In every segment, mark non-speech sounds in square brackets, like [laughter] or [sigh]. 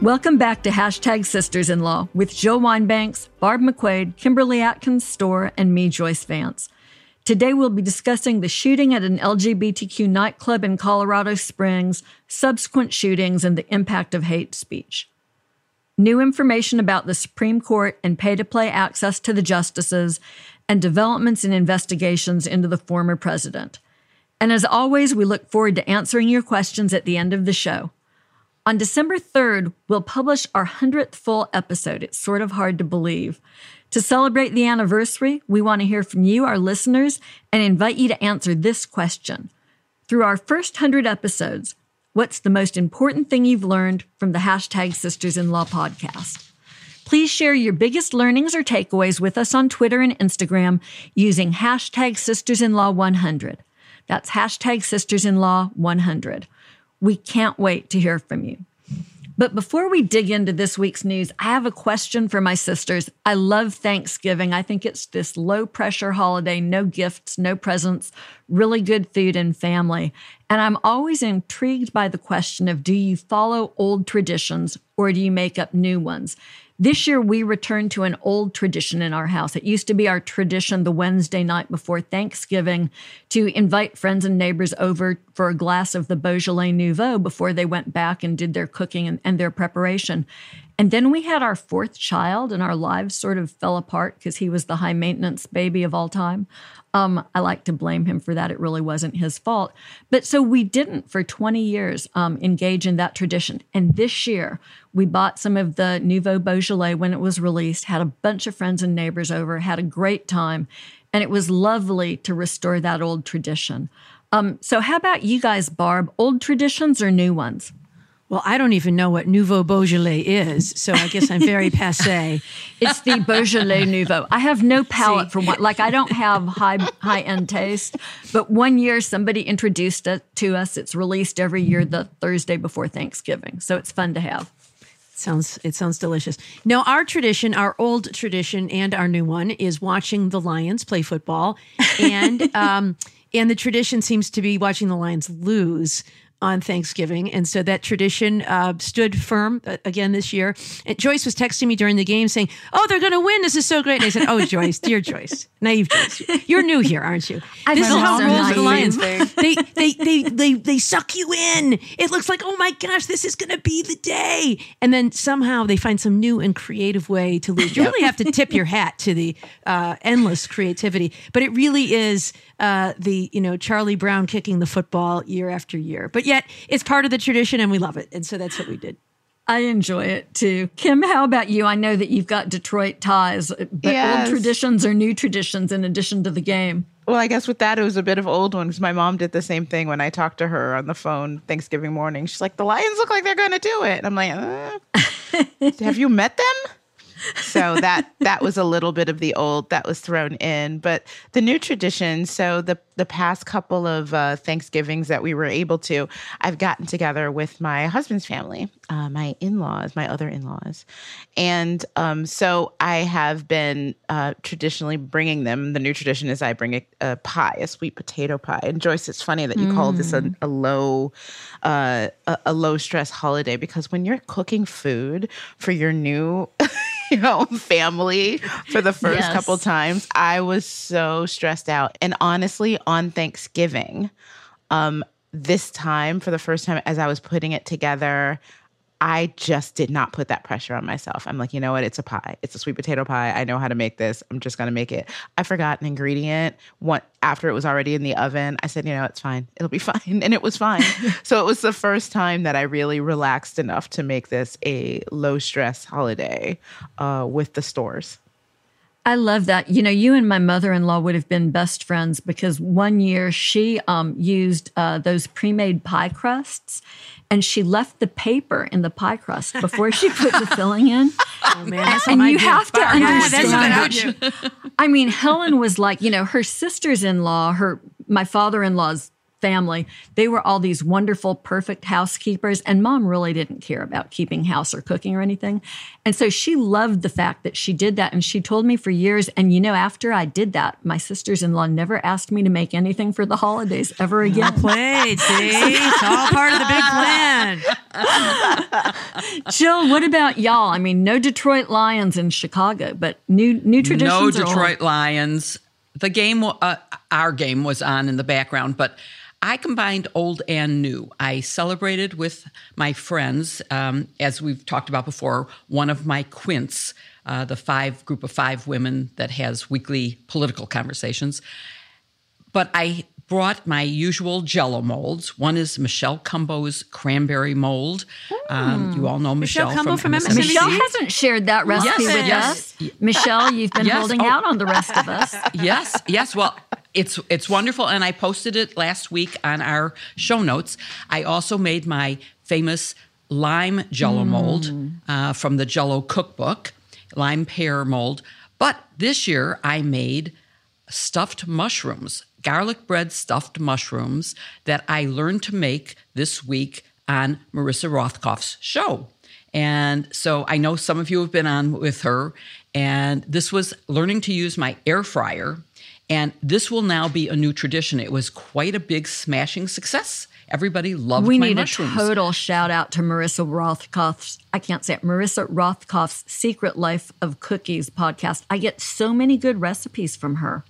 Welcome back to Hashtag Sisters in Law with Jill Wine-Banks, Barb McQuade, Kimberly Atkins Stohr, and me, Joyce Vance. Today we'll be discussing the shooting at an LGBTQ nightclub in Colorado Springs, subsequent shootings, and the impact of hate speech. New information about the Supreme Court and pay to play access to the justices, and developments in investigations into the former president. And as always, we look forward to answering your questions at the end of the show. On December 3rd, we'll publish our 100th full episode. It's sort of hard to believe. To celebrate the anniversary, we want to hear from you, our listeners, and invite you to answer this question. Through our first 100 episodes, what's the most important thing you've learned from the hashtag Sisters in Law podcast? Please share your biggest learnings or takeaways with us on Twitter and Instagram using hashtag Sisters in Law 100. That's hashtag Sisters in Law 100. We can't wait to hear from you. But before we dig into this week's news, I have a question for my sisters. I love Thanksgiving. I think it's this low pressure holiday, no gifts, no presents, really good food and family. And I'm always intrigued by the question of do you follow old traditions or do you make up new ones? This year, we returned to an old tradition in our house. It used to be our tradition the Wednesday night before Thanksgiving to invite friends and neighbors over for a glass of the Beaujolais Nouveau before they went back and did their cooking and, and their preparation. And then we had our fourth child, and our lives sort of fell apart because he was the high maintenance baby of all time. Um, I like to blame him for that. It really wasn't his fault. But so we didn't for 20 years um, engage in that tradition. And this year, we bought some of the Nouveau Beaujolais when it was released, had a bunch of friends and neighbors over, had a great time. And it was lovely to restore that old tradition. Um, so, how about you guys, Barb? Old traditions or new ones? Well, I don't even know what Nouveau Beaujolais is, so I guess I'm very passe. [laughs] It's the Beaujolais Nouveau. I have no palate See? for what, like I don't have high high end taste. But one year somebody introduced it to us. It's released every year the Thursday before Thanksgiving, so it's fun to have. Sounds it sounds delicious. Now our tradition, our old tradition, and our new one is watching the Lions play football, and [laughs] um, and the tradition seems to be watching the Lions lose on Thanksgiving. And so that tradition uh, stood firm uh, again this year. And Joyce was texting me during the game saying, Oh, they're going to win. This is so great. And I said, Oh, Joyce, dear Joyce, [laughs] naive Joyce, you're new here, aren't you? I this is how rolls with the Lions. They, [laughs] they, they, they, they suck you in. It looks like, Oh my gosh, this is going to be the day. And then somehow they find some new and creative way to lose. You really have to tip your hat to the uh, endless creativity. But it really is uh, the, you know, Charlie Brown kicking the football year after year. But yet it's part of the tradition and we love it. And so that's what we did. I enjoy it too. Kim, how about you? I know that you've got Detroit ties, but yes. old traditions or new traditions in addition to the game. Well, I guess with that, it was a bit of old ones. My mom did the same thing when I talked to her on the phone Thanksgiving morning. She's like, the Lions look like they're going to do it. And I'm like, uh, [laughs] have you met them? So that that was a little bit of the old that was thrown in but the new tradition so the the past couple of uh, thanksgivings that we were able to i've gotten together with my husband's family uh, my in-laws my other in-laws and um, so i have been uh, traditionally bringing them the new tradition is i bring a, a, pie a sweet potato pie and joyce it's funny that you mm. call this a, a low uh, a, a low stress holiday because when you're cooking food for your new [laughs] you [laughs] know, family for the first yes. couple times. I was so stressed out. And honestly, on Thanksgiving, um, this time for the first time as I was putting it together, I just did not put that pressure on myself. I'm like, you know what? It's a pie. It's a sweet potato pie. I know how to make this. I'm just going to make it. I forgot an ingredient. What after it was already in the oven, I said, you know, it's fine. It'll be [laughs] fine. And it was fine. [laughs] so it was the first time that I really relaxed enough to make this a low stress holiday uh, with the Stohrs. I love that. You know, you and my mother in law would have been best friends because one year she um, used uh, those pre made pie crusts and she left the paper in the pie crust before she put the [laughs] filling in. Oh man, and you have to understand. Yeah, I mean, Helen was like, you know, her sisters in law, her my father in law's family, they were all these wonderful, perfect housekeepers. And mom really didn't care about keeping house or cooking or anything. And so she loved the fact that she did that. And she told me for years. And you know, after I did that, my sisters in law never asked me to make anything for the holidays ever again. Well played. [laughs] See, it's all part of the big plan. Jill, what about y'all? I mean, no Detroit Lions in Chicago, but new new traditions. No Detroit Lions. The game, uh, our game was on in the background, but I combined old and new. I celebrated with my friends, um, as we've talked about before, one of my quints, uh, the five group of five women that has weekly political conversations. But I brought my usual jello molds. One is Michelle Cumbo's cranberry mold. Um, you all know Michelle, Michelle from, from MSNBC. Michelle hasn't shared that recipe Yes, with yes. us. Michelle, you've been Yes. holding Oh. out on the rest of us. [laughs] yes, yes. Well, it's it's wonderful, and I posted it last week on our show notes. I also made my famous lime Jello mold uh, from the Jello cookbook, lime pear mold. But this year, I made stuffed mushrooms, garlic bread stuffed mushrooms that I learned to make this week on Marissa Rothkopf's show. And so I know some of you have been on with her, and this was learning to use my air fryer. And this will now be a new tradition. It was quite a big smashing success. Everybody loved We my need mushrooms. a total shout out to Marissa Rothkopf's, I can't say it, Marissa Rothkopf's Secret Life of Cookies podcast. I get so many good recipes from her.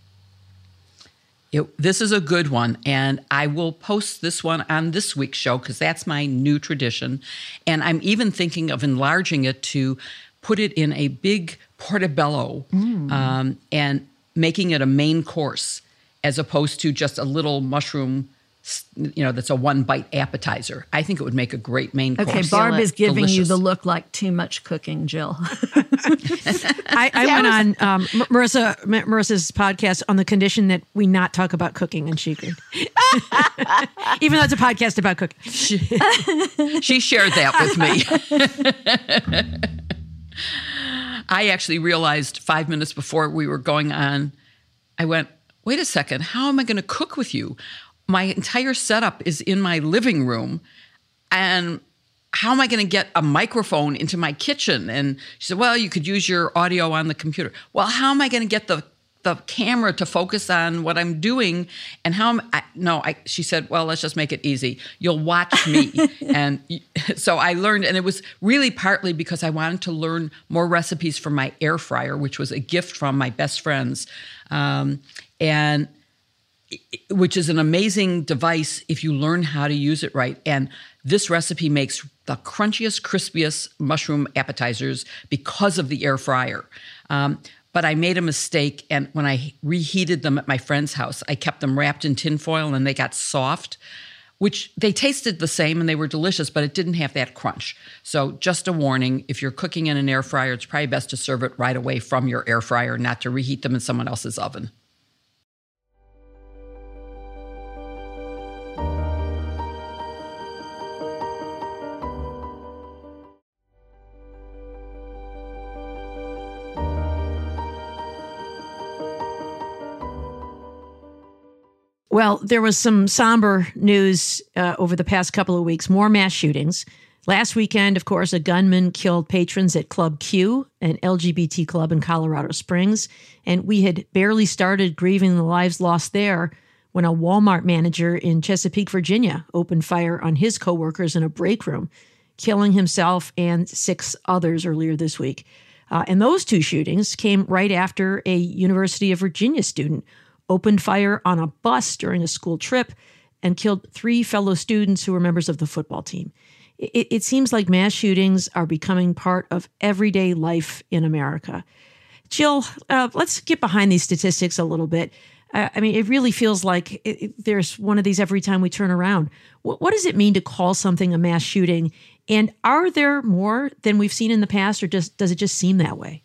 It- this is a good one, and I will post this one on this week's show because that's my new tradition. And I'm even thinking of enlarging it to put it in a big portobello um, and making it a main course as opposed to just a little mushroom. S- You know, that's a one bite appetizer. I think it would make a great main course. Okay, Barb is giving you the look like too much cooking, Jill. [laughs] [laughs] I, I went on um, Marissa Marissa's podcast on the condition that we not talk about cooking, and she agreed. [laughs] Even though it's a podcast about cooking. she shared that with me. I actually realized five minutes before we were going on, I went, wait a second, how am I going to cook with you? My entire setup is in my living room. And how am I going to get a microphone into my kitchen? And she said, well, you could use your audio on the computer. Well, how am I going to get the the camera to focus on what I'm doing and how am I, no I she said well let's just make it easy you'll watch me [laughs] and so I learned and it was really partly because I wanted to learn more recipes for my air fryer which was a gift from my best friends um, and which is an amazing device if you learn how to use it right. And this recipe makes the crunchiest, crispiest mushroom appetizers because of the air fryer. Um, but I made a mistake, and when I reheated them at my friend's house, I kept them wrapped in tinfoil and they got soft, which they tasted the same and they were delicious, but it didn't have that crunch. So, just a warning if you're cooking in an air fryer, it's probably best to serve it right away from your air fryer, not to reheat them in someone else's oven. Well, there was some somber news uh, over the past couple of weeks, more mass shootings. Last weekend, of course, a gunman killed patrons at Club Q, an LGBT club in Colorado Springs. And we had barely started grieving the lives lost there when a Walmart manager in Chesapeake, Virginia, opened fire on his coworkers in a break room, killing himself and six others earlier this week. Uh, and those two shootings came right after a University of Virginia student opened fire on a bus during a school trip and killed three fellow students who were members of the football team. It, it seems like mass shootings are becoming part of everyday life in America. Jill, uh, let's get behind these statistics a little bit. Uh, I mean, it really feels like it, it- there's one of these every time we turn around. What, what does it mean to call something a mass shooting? And are there more than we've seen in the past, or just does it just seem that way?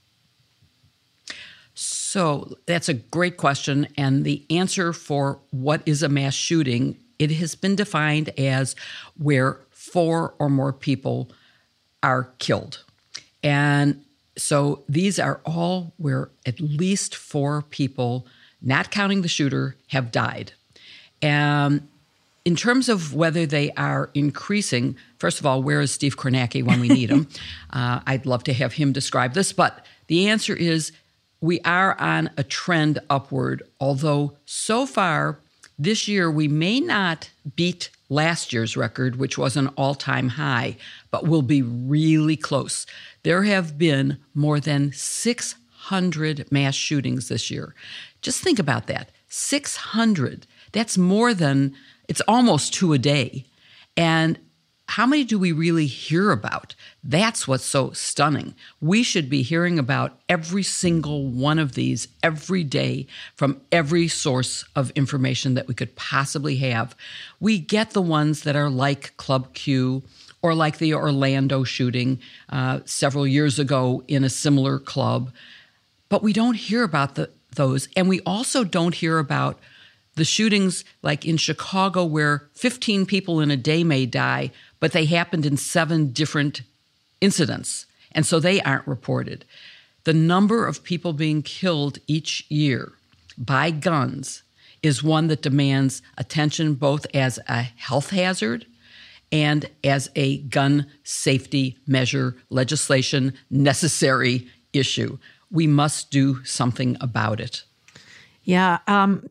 So that's a great question. And the answer for what is a mass shooting, it has been defined as where four or more people are killed. And so these are all where at least four people, not counting the shooter, have died. And in terms of whether they are increasing, first of all, where is Steve Kornacki when we need him? [laughs] uh, I'd love to have him describe this, but the answer is we are on a trend upward, although so far this year we may not beat last year's record, which was an all time high, but we'll be really close. There have been more than 600 mass shootings this year. Just think about that 600. That's more than, it's almost two a day. And how many do we really hear about? That's what's so stunning. We should be hearing about every single one of these every day from every source of information that we could possibly have. We get the ones that are like Club Q or like the Orlando shooting uh, several years ago in a similar club, but we don't hear about the, those. And we also don't hear about the shootings like in Chicago where 15 people in a day may die, but they happened in seven different incidents. And so they aren't reported. The number of people being killed each year by guns is one that demands attention both as a health hazard and as a gun safety measure legislation necessary issue. We must do something about it. Yeah. Um,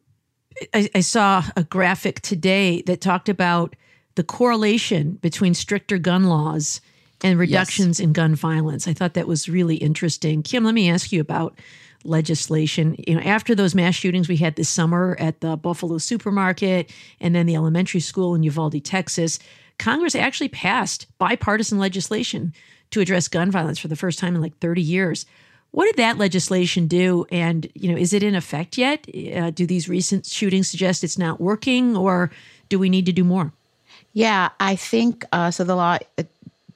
I, I saw a graphic today that talked about the correlation between stricter gun laws and reductions yes. in gun violence. I thought that was really interesting. Kim, let me ask you about legislation. You know, after those mass shootings we had this summer at the Buffalo supermarket and then the elementary school in Uvalde, Texas, Congress actually passed bipartisan legislation to address gun violence for the first time in like 30 years. What did that legislation do? And, you know, is it in effect yet? Uh, do these recent shootings suggest it's not working or do we need to do more? Yeah, I think uh, so. The law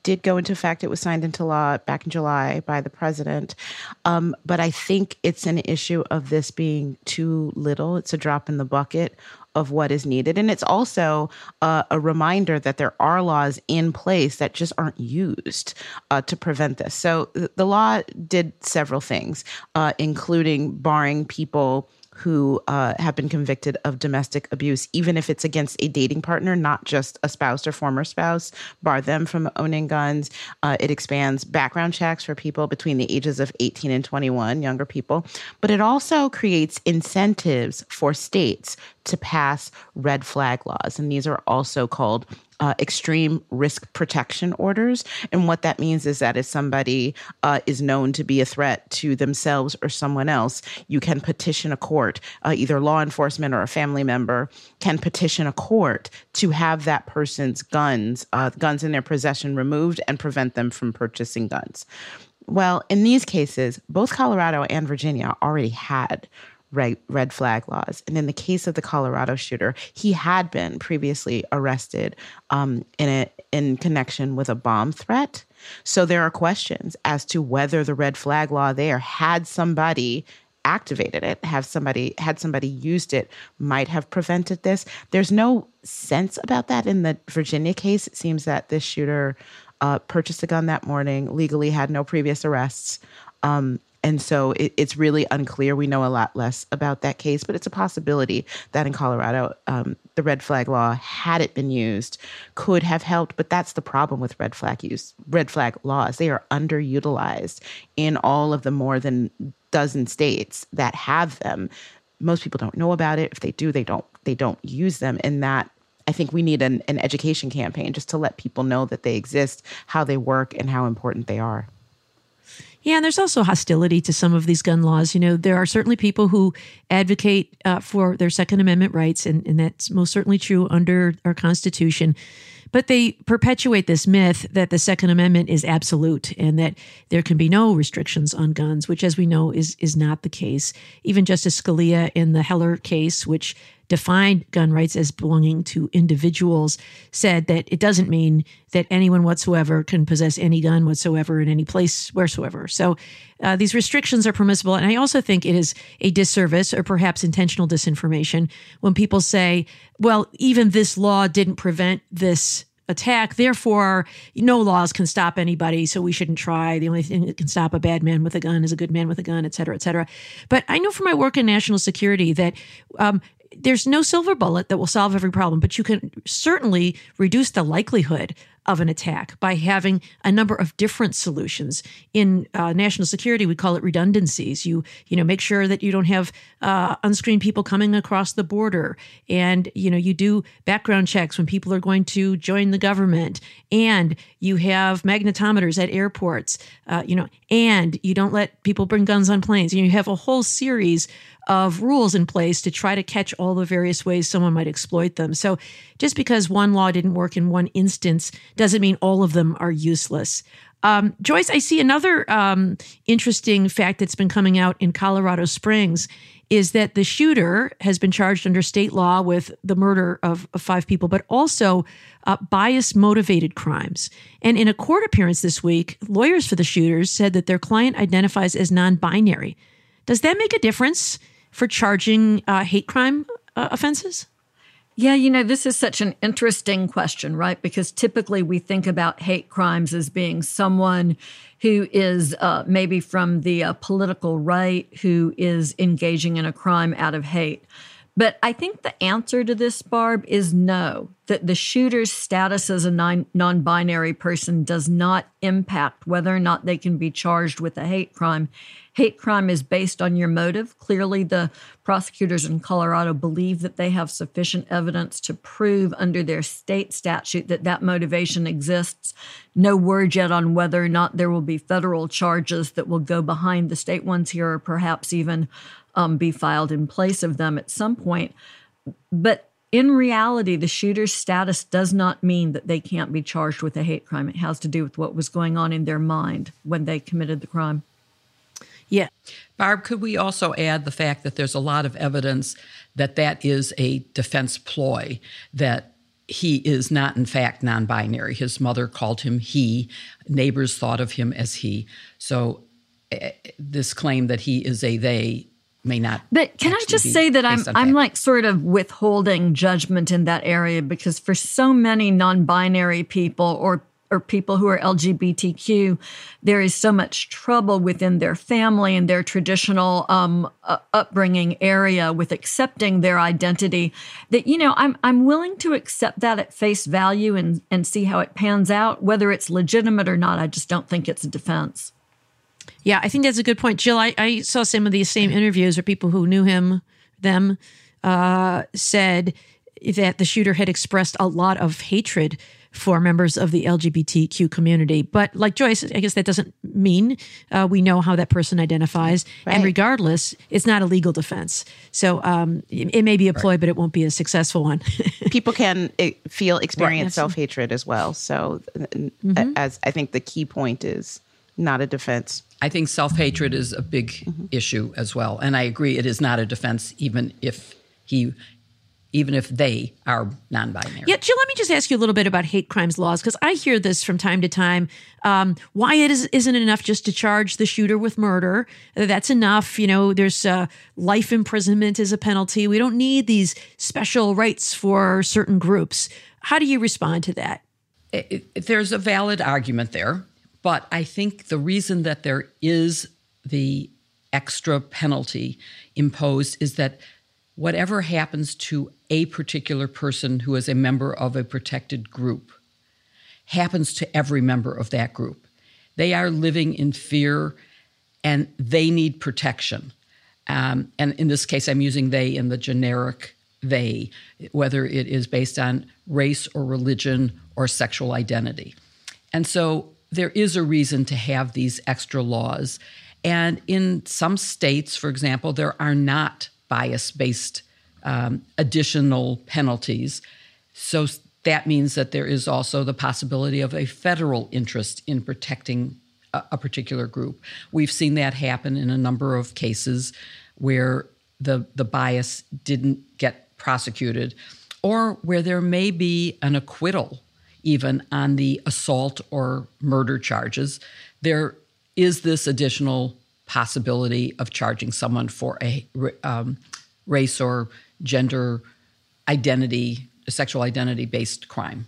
did go into effect. It was signed into law back in July by the president. Um, but I think it's an issue of this being too little. It's a drop in the bucket of what is needed. And it's also uh, a reminder that there are laws in place that just aren't used uh, to prevent this. So the law did several things, uh, including barring people who uh, have been convicted of domestic abuse, even if it's against a dating partner, not just a spouse or former spouse, bar them from owning guns. Uh, it expands background checks for people between the ages of 18 and 21, younger people. But it also creates incentives for states to pass red flag laws. And these are also called uh, extreme risk protection orders. And what that means is that if somebody uh, is known to be a threat to themselves or someone else, you can petition a court, uh, either law enforcement or a family member can petition a court to have that person's guns, uh, guns in their possession removed and prevent them from purchasing guns. Well, in these cases, both Colorado and Virginia already had red, red flag laws. And in the case of the Colorado shooter, he had been previously arrested um, in a, in connection with a bomb threat. So there are questions as to whether the red flag law there had somebody activated it, have somebody had somebody used it, might have prevented this. There's no sense about that in the Virginia case. It seems that this shooter uh, purchased a gun that morning, legally had no previous arrests. Um, and so it, it's really unclear. We know a lot less about that case, but it's a possibility that in Colorado, um, the red flag law, had it been used, could have helped. But that's the problem with red flag use, red flag laws. They are underutilized in all of the more than dozen states that have them. Most people don't know about it. If they do, they don't they don't use them. And that I think we need an, an education campaign just to let people know that they exist, how they work, and how important they are. Yeah, and there's also hostility to some of these gun laws. You know, there are certainly people who advocate uh, for their Second Amendment rights, and, and that's most certainly true under our Constitution. But they perpetuate this myth that the Second Amendment is absolute and that there can be no restrictions on guns, which, as we know, is is not the case. Even Justice Scalia in the Heller case, which defined gun rights as belonging to individuals, said that it doesn't mean that anyone whatsoever can possess any gun whatsoever in any place wheresoever. So uh, these restrictions are permissible. And I also think it is a disservice or perhaps intentional disinformation when people say, well, even this law didn't prevent this attack. Therefore, no laws can stop anybody, so we shouldn't try. The only thing that can stop a bad man with a gun is a good man with a gun, et cetera, et cetera. But I know from my work in national security that um, there's no silver bullet that will solve every problem, but you can certainly reduce the likelihood of an attack by having a number of different solutions. In uh, national security, we call it redundancies. You you know make sure that you don't have uh, unscreened people coming across the border, and you know you do background checks when people are going to join the government, and you have magnetometers at airports. Uh, you know, and you don't let people bring guns on planes. You, have a whole series of rules in place to try to catch all the various ways someone might exploit them. So just because one law didn't work in one instance doesn't mean all of them are useless. Um, Joyce, I see another um, interesting fact that's been coming out in Colorado Springs is that the shooter has been charged under state law with the murder of, of five people, but also uh, bias motivated crimes. And in a court appearance this week, lawyers for the shooters said that their client identifies as non binary. Does that make a difference? For charging uh, hate crime uh, offenses? Yeah, you know, this is such an interesting question, right? Because typically we think about hate crimes as being someone who is uh, maybe from the uh, political right who is engaging in a crime out of hate. But I think the answer to this, Barb, is no, that the shooter's status as a non binary person does not impact whether or not they can be charged with a hate crime. Hate crime is based on your motive. Clearly, the prosecutors in Colorado believe that they have sufficient evidence to prove under their state statute that that motivation exists. No word yet on whether or not there will be federal charges that will go behind the state ones here, or perhaps even um, be filed in place of them at some point. But in reality, the shooter's status does not mean that they can't be charged with a hate crime. It has to do with what was going on in their mind when they committed the crime. Yeah. Barb, could we also add the fact that there's a lot of evidence that that is a defense ploy, that he is not, in fact, non binary. His mother called him he, neighbors thought of him as he. So, uh, this claim that he is a they may not. But can I just say that I'm I'm like sort of withholding judgment in that area because for so many non-binary people or or people who are LGBTQ, there is so much trouble within their family and their traditional um, uh, upbringing area with accepting their identity that you know I'm I'm willing to accept that at face value and and see how it pans out, whether it's legitimate or not. I just don't think it's a defense. Yeah, I think that's a good point, Jill. I, I saw some of these same interviews where people who knew him, them, uh, said that the shooter had expressed a lot of hatred for members of the LGBTQ community. But like Joyce, I guess that doesn't mean uh, we know how that person identifies. Right. And regardless, it's not a legal defense. So um, it, it, may be a ploy, right. but it won't be a successful one. [laughs] People can eh, feel, experience right. self hatred as well. So, mm-hmm. as I think the key point is not a defense. I think self hatred is a big mm-hmm. issue as well, and I agree it is not a defense, even if he, even if they are non-binary. Yeah, Jill. Let me just ask you a little bit about hate crimes laws because I hear this from time to time. Um, why it is, isn't enough just to charge the shooter with murder? That's enough. You know, there's uh, life imprisonment as a penalty. We don't need these special rights for certain groups. How do you respond to that? It, it, there's a valid argument there. But I think the reason that there is the extra penalty imposed is that whatever happens to a particular person who is a member of a protected group happens to every member of that group. They are living in fear and they need protection. Um, and in this case, I'm using they in the generic they, whether it is based on race or religion or sexual identity. And so there is a reason to have these extra laws. And in some states, for example, there are not bias based um, additional penalties. So that means that there is also the possibility of a federal interest in protecting a, a particular group. We've seen that happen in a number of cases where the, the bias didn't get prosecuted or where there may be an acquittal even on the assault or murder charges, there is this additional possibility of charging someone for a um, race or gender identity, sexual identity based crime.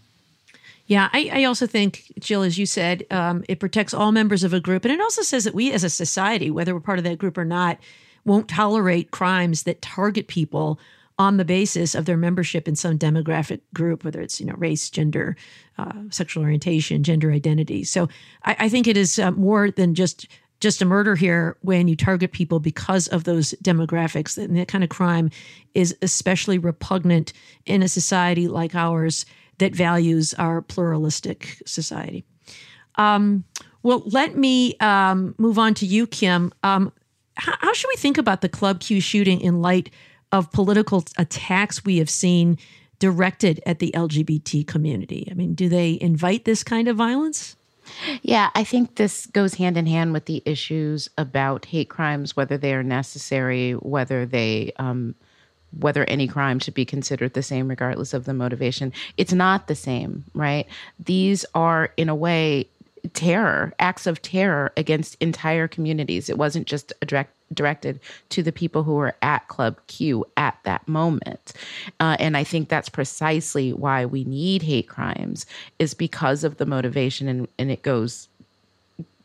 Yeah, I, I, also think, Jill, as you said, um, it protects all members of a group. And it also says that we as a society, whether we're part of that group or not, won't tolerate crimes that target people on the basis of their membership in some demographic group, whether it's you know race, gender, uh, sexual orientation, gender identity. So I, I think it is uh, more than just just a murder here when you target people because of those demographics. And that kind of crime is especially repugnant in a society like ours that values our pluralistic society. Um, well, let me um, move on to you, Kim. Um, how, how, should we think about the Club Q shooting in light of political attacks we have seen directed at the LGBT community? I mean, do they invite this kind of violence? Yeah, I think this goes hand in hand with the issues about hate crimes, whether they are necessary, whether they um, whether any crime should be considered the same regardless of the motivation. It's not the same, right? These are, in a way, terror, acts of terror against entire communities. It wasn't just a direct, directed to the people who were at Club Q at that moment. Uh, and I think that's precisely why we need hate crimes, is because of the motivation, and, and it goes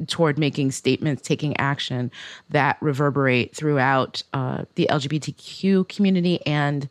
toward making statements, taking action that reverberate throughout uh, the LGBTQ community and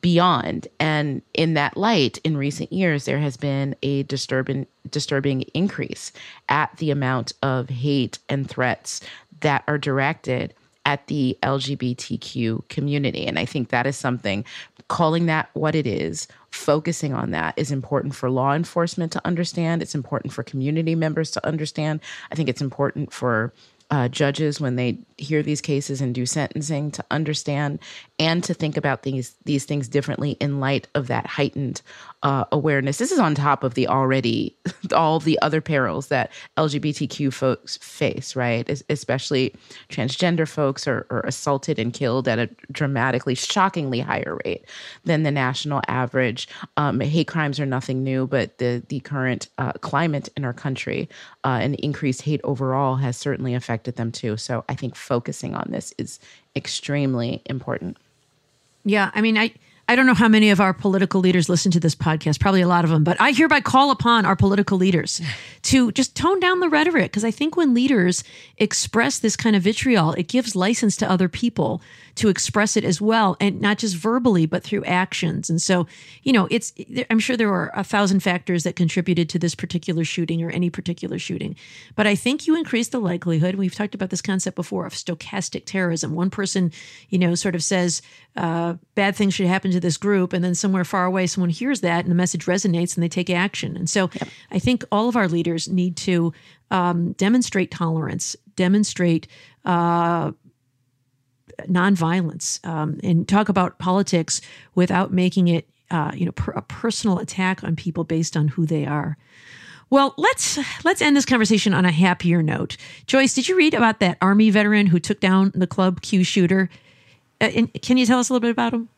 beyond. And in that light, in recent years, there has been a disturbing disturbing increase at the amount of hate and threats that are directed at the LGBTQ community. And I think that is something calling that what it is, focusing on that is important for law enforcement to understand. It's important for community members to understand. I think it's important for uh, judges when they hear these cases and do sentencing to understand and to think about these these things differently in light of that heightened uh, awareness. This is on top of the already [laughs] all the other perils that LGBTQ folks face, right? especially transgender folks are, are assaulted and killed at a dramatically, shockingly higher rate than the national average. Um, hate crimes are nothing new, but the the current uh, climate in our country uh, and increased hate overall has certainly affected them too. So I think focusing on this is extremely important. Yeah, I mean, I I don't know how many of our political leaders listen to this podcast, probably a lot of them, but I hereby call upon our political leaders [sighs] to just tone down the rhetoric. Because I think when leaders express this kind of vitriol, it gives license to other people to express it as well and not just verbally but through actions. And so you know it's i'm sure there were a thousand factors that contributed to this particular shooting or any particular shooting but i think you increase the likelihood we've talked about this concept before of stochastic terrorism. One person you know sort of says uh, bad things should happen to this group and then somewhere far away someone hears that and the message resonates and they take action and so yep. i think all of our leaders need to um, demonstrate tolerance demonstrate uh, nonviolence um, and talk about politics without making it, uh, you know, per, a personal attack on people based on who they are. Well, let's let's end this conversation on a happier note. Joyce, did you read about that army veteran who took down the Club Q shooter? Uh, can you tell us a little bit about him?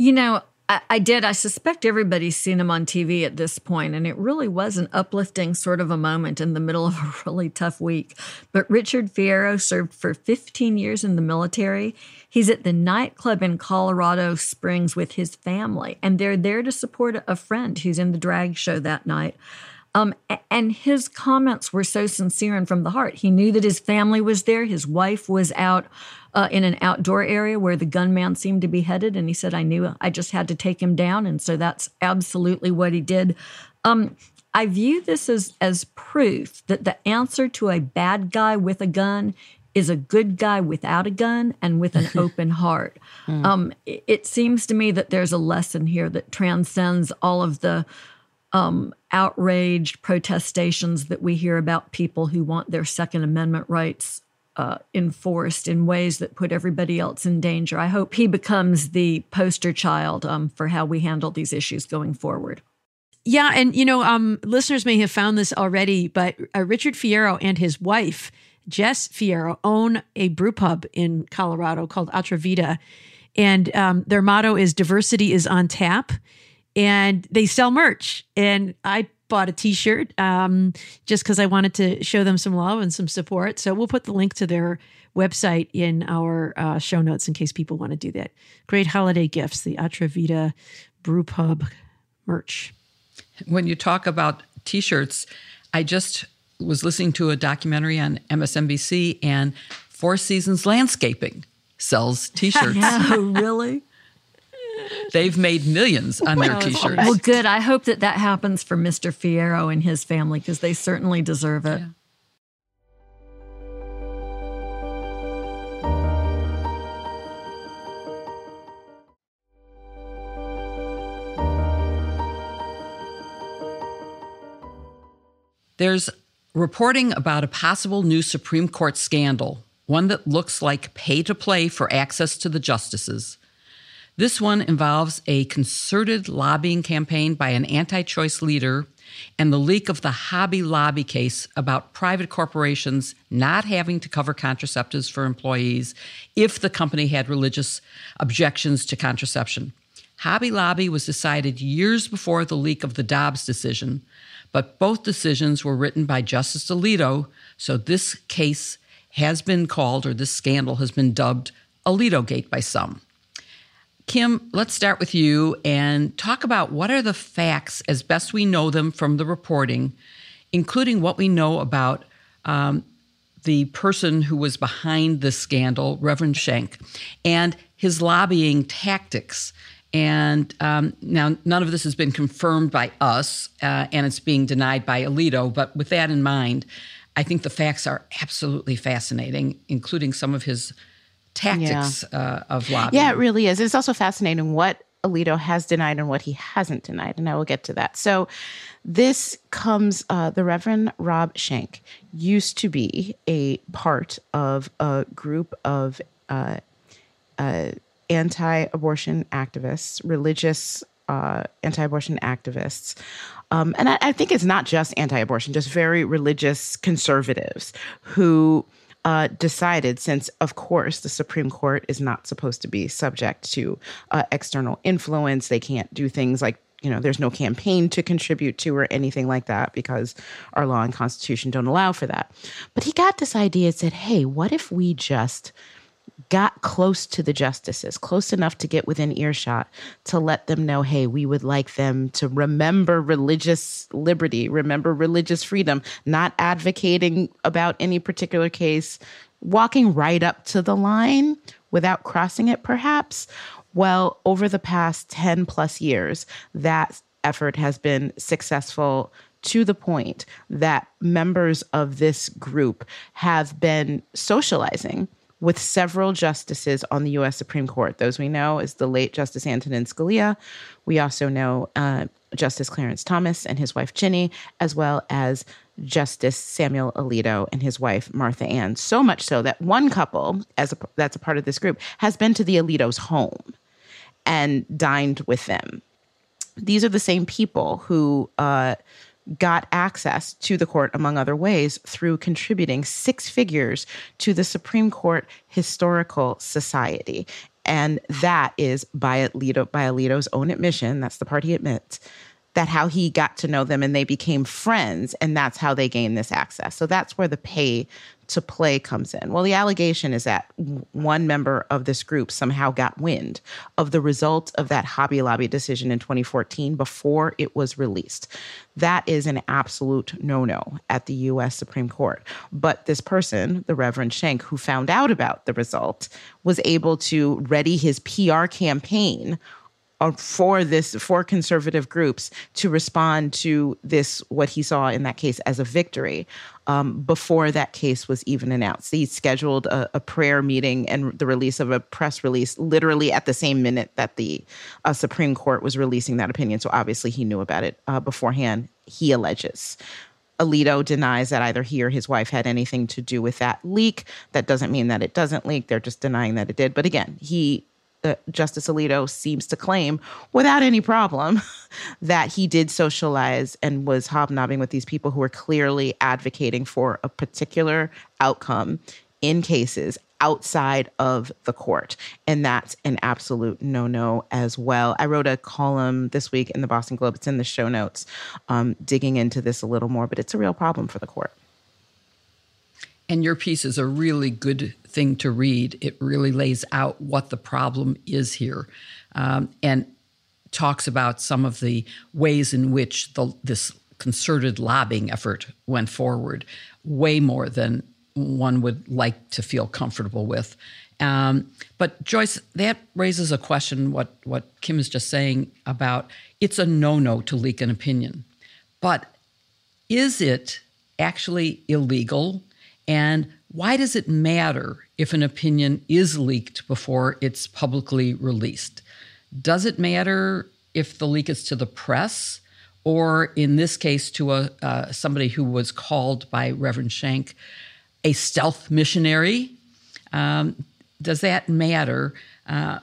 You know, I, I did. I suspect everybody's seen him on TV at this point, and it really was an uplifting sort of a moment in the middle of a [laughs] really tough week. But Richard Fierro served for 15 years in the military. He's at the nightclub in Colorado Springs with his family, and they're there to support a friend who's in the drag show that night. Um, and his comments were so sincere and from the heart. He knew that his family was there. His wife was out uh, in an outdoor area where the gunman seemed to be headed. And he said, I knew I just had to take him down. And so that's absolutely what he did. Um, I view this as, as proof that the answer to a bad guy with a gun is a good guy without a gun and with an [laughs] open heart. Mm. Um, it, it, seems to me that there's a lesson here that transcends all of the um, outraged protestations that we hear about people who want their Second Amendment rights uh, enforced in ways that put everybody else in danger. I hope he becomes the poster child um, for how we handle these issues going forward. Yeah, and you know, um, listeners may have found this already, but uh, Richard Fierro and his wife Jess Fierro own a brew pub in Colorado called Atrevida, and um, their motto is "Diversity is on tap." And they sell merch. And I bought a t-shirt um, just because I wanted to show them some love and some support. So we'll put the link to their website in our uh, show notes in case people want to do that. Great holiday gifts, the Atrevida Brew Pub merch. When you talk about t-shirts, I just was listening to a documentary on MSNBC and Four Seasons Landscaping sells t-shirts. [laughs] oh, really? They've made millions on their t shirts. Well, good. I hope that that happens for Mr. Fierro and his family because they certainly deserve it. Yeah. There's reporting about a possible new Supreme Court scandal, one that looks like pay to play for access to the justices. This one involves a concerted lobbying campaign by an anti choice leader and the leak of the Hobby Lobby case about private corporations not having to cover contraceptives for employees if the company had religious objections to contraception. Hobby Lobby was decided years before the leak of the Dobbs decision, but both decisions were written by Justice Alito, so this case has been called, or this scandal has been dubbed, Alito Gate by some. Kim, let's start with you and talk about what are the facts as best we know them from the reporting, including what we know about um, the person who was behind the scandal, Reverend Schenck, and his lobbying tactics. And um, now, none of this has been confirmed by us, uh, and it's being denied by Alito. But with that in mind, I think the facts are absolutely fascinating, including some of his tactics yeah. uh, of lobbying. Yeah, it really is. It's also fascinating what Alito has denied and what he hasn't denied, and I will get to that. So, this comes, uh, the Reverend Rob Schenck used to be a part of a group of uh, uh anti abortion activists, religious uh, anti abortion activists. Um, and I, I, think it's not just anti abortion, just very religious conservatives who uh, decided, since, of course, the Supreme Court is not supposed to be subject to uh, external influence, they can't do things like you know, there's no campaign to contribute to or anything like that because our law and constitution don't allow for that. But he got this idea and said, hey, what if we just got close to the justices, close enough to get within earshot to let them know, hey, we would like them to remember religious liberty, remember religious freedom, not advocating about any particular case, walking right up to the line without crossing it, perhaps. Well, over the past 10 plus years, that effort has been successful to the point that members of this group have been socializing with several justices on the U.S. Supreme Court. Those we know is the late Justice Antonin Scalia. We also know uh, Justice Clarence Thomas and his wife Ginny, as well as Justice Samuel Alito and his wife Martha Ann. So much so that one couple, as a, that's a part of this group, has been to the Alitos' home and dined with them. These are the same people who. Uh, got access to the court, among other ways, through contributing six figures to the Supreme Court Historical Society. And that is by Alito, by Alito's own admission, that's the part he admits, that how he got to know them and they became friends, and that's how they gained this access. So that's where the pay to play comes in. Well, the allegation is that one member of this group somehow got wind of the result of that Hobby Lobby decision in 2014 before it was released. That is an absolute no no at the US Supreme Court. But this person, the Reverend Schenck, who found out about the result, was able to ready his PR campaign for this for conservative groups to respond to this what he saw in that case as a victory um, before that case was even announced. He scheduled a, a, prayer meeting and the release of a press release literally at the same minute that the uh, Supreme Court was releasing that opinion. So obviously he knew about it uh, beforehand. He alleges. Alito denies that either he or his wife had anything to do with that leak. That doesn't mean that it doesn't leak. They're just denying that it did. But again, he uh, Justice Alito seems to claim without any problem [laughs] that he did socialize and was hobnobbing with these people who were clearly advocating for a particular outcome in cases outside of the court. And that's an absolute no no as well. I wrote a column this week in the Boston Globe, it's in the show notes, um, digging into this a little more, but it's a real problem for the court. And your piece is a really good thing to read. It really lays out what the problem is here um, and talks about some of the ways in which the, this concerted lobbying effort went forward, way more than one would like to feel comfortable with. Um, but Joyce, that raises a question. What what Kim is just saying about it's a no no to leak an opinion, but is it actually illegal? And why does it matter if an opinion is leaked before it's publicly released? Does it matter if the leak is to the press, or in this case, to a uh, somebody who was called by Reverend Schenck a stealth missionary? Um, does that matter uh,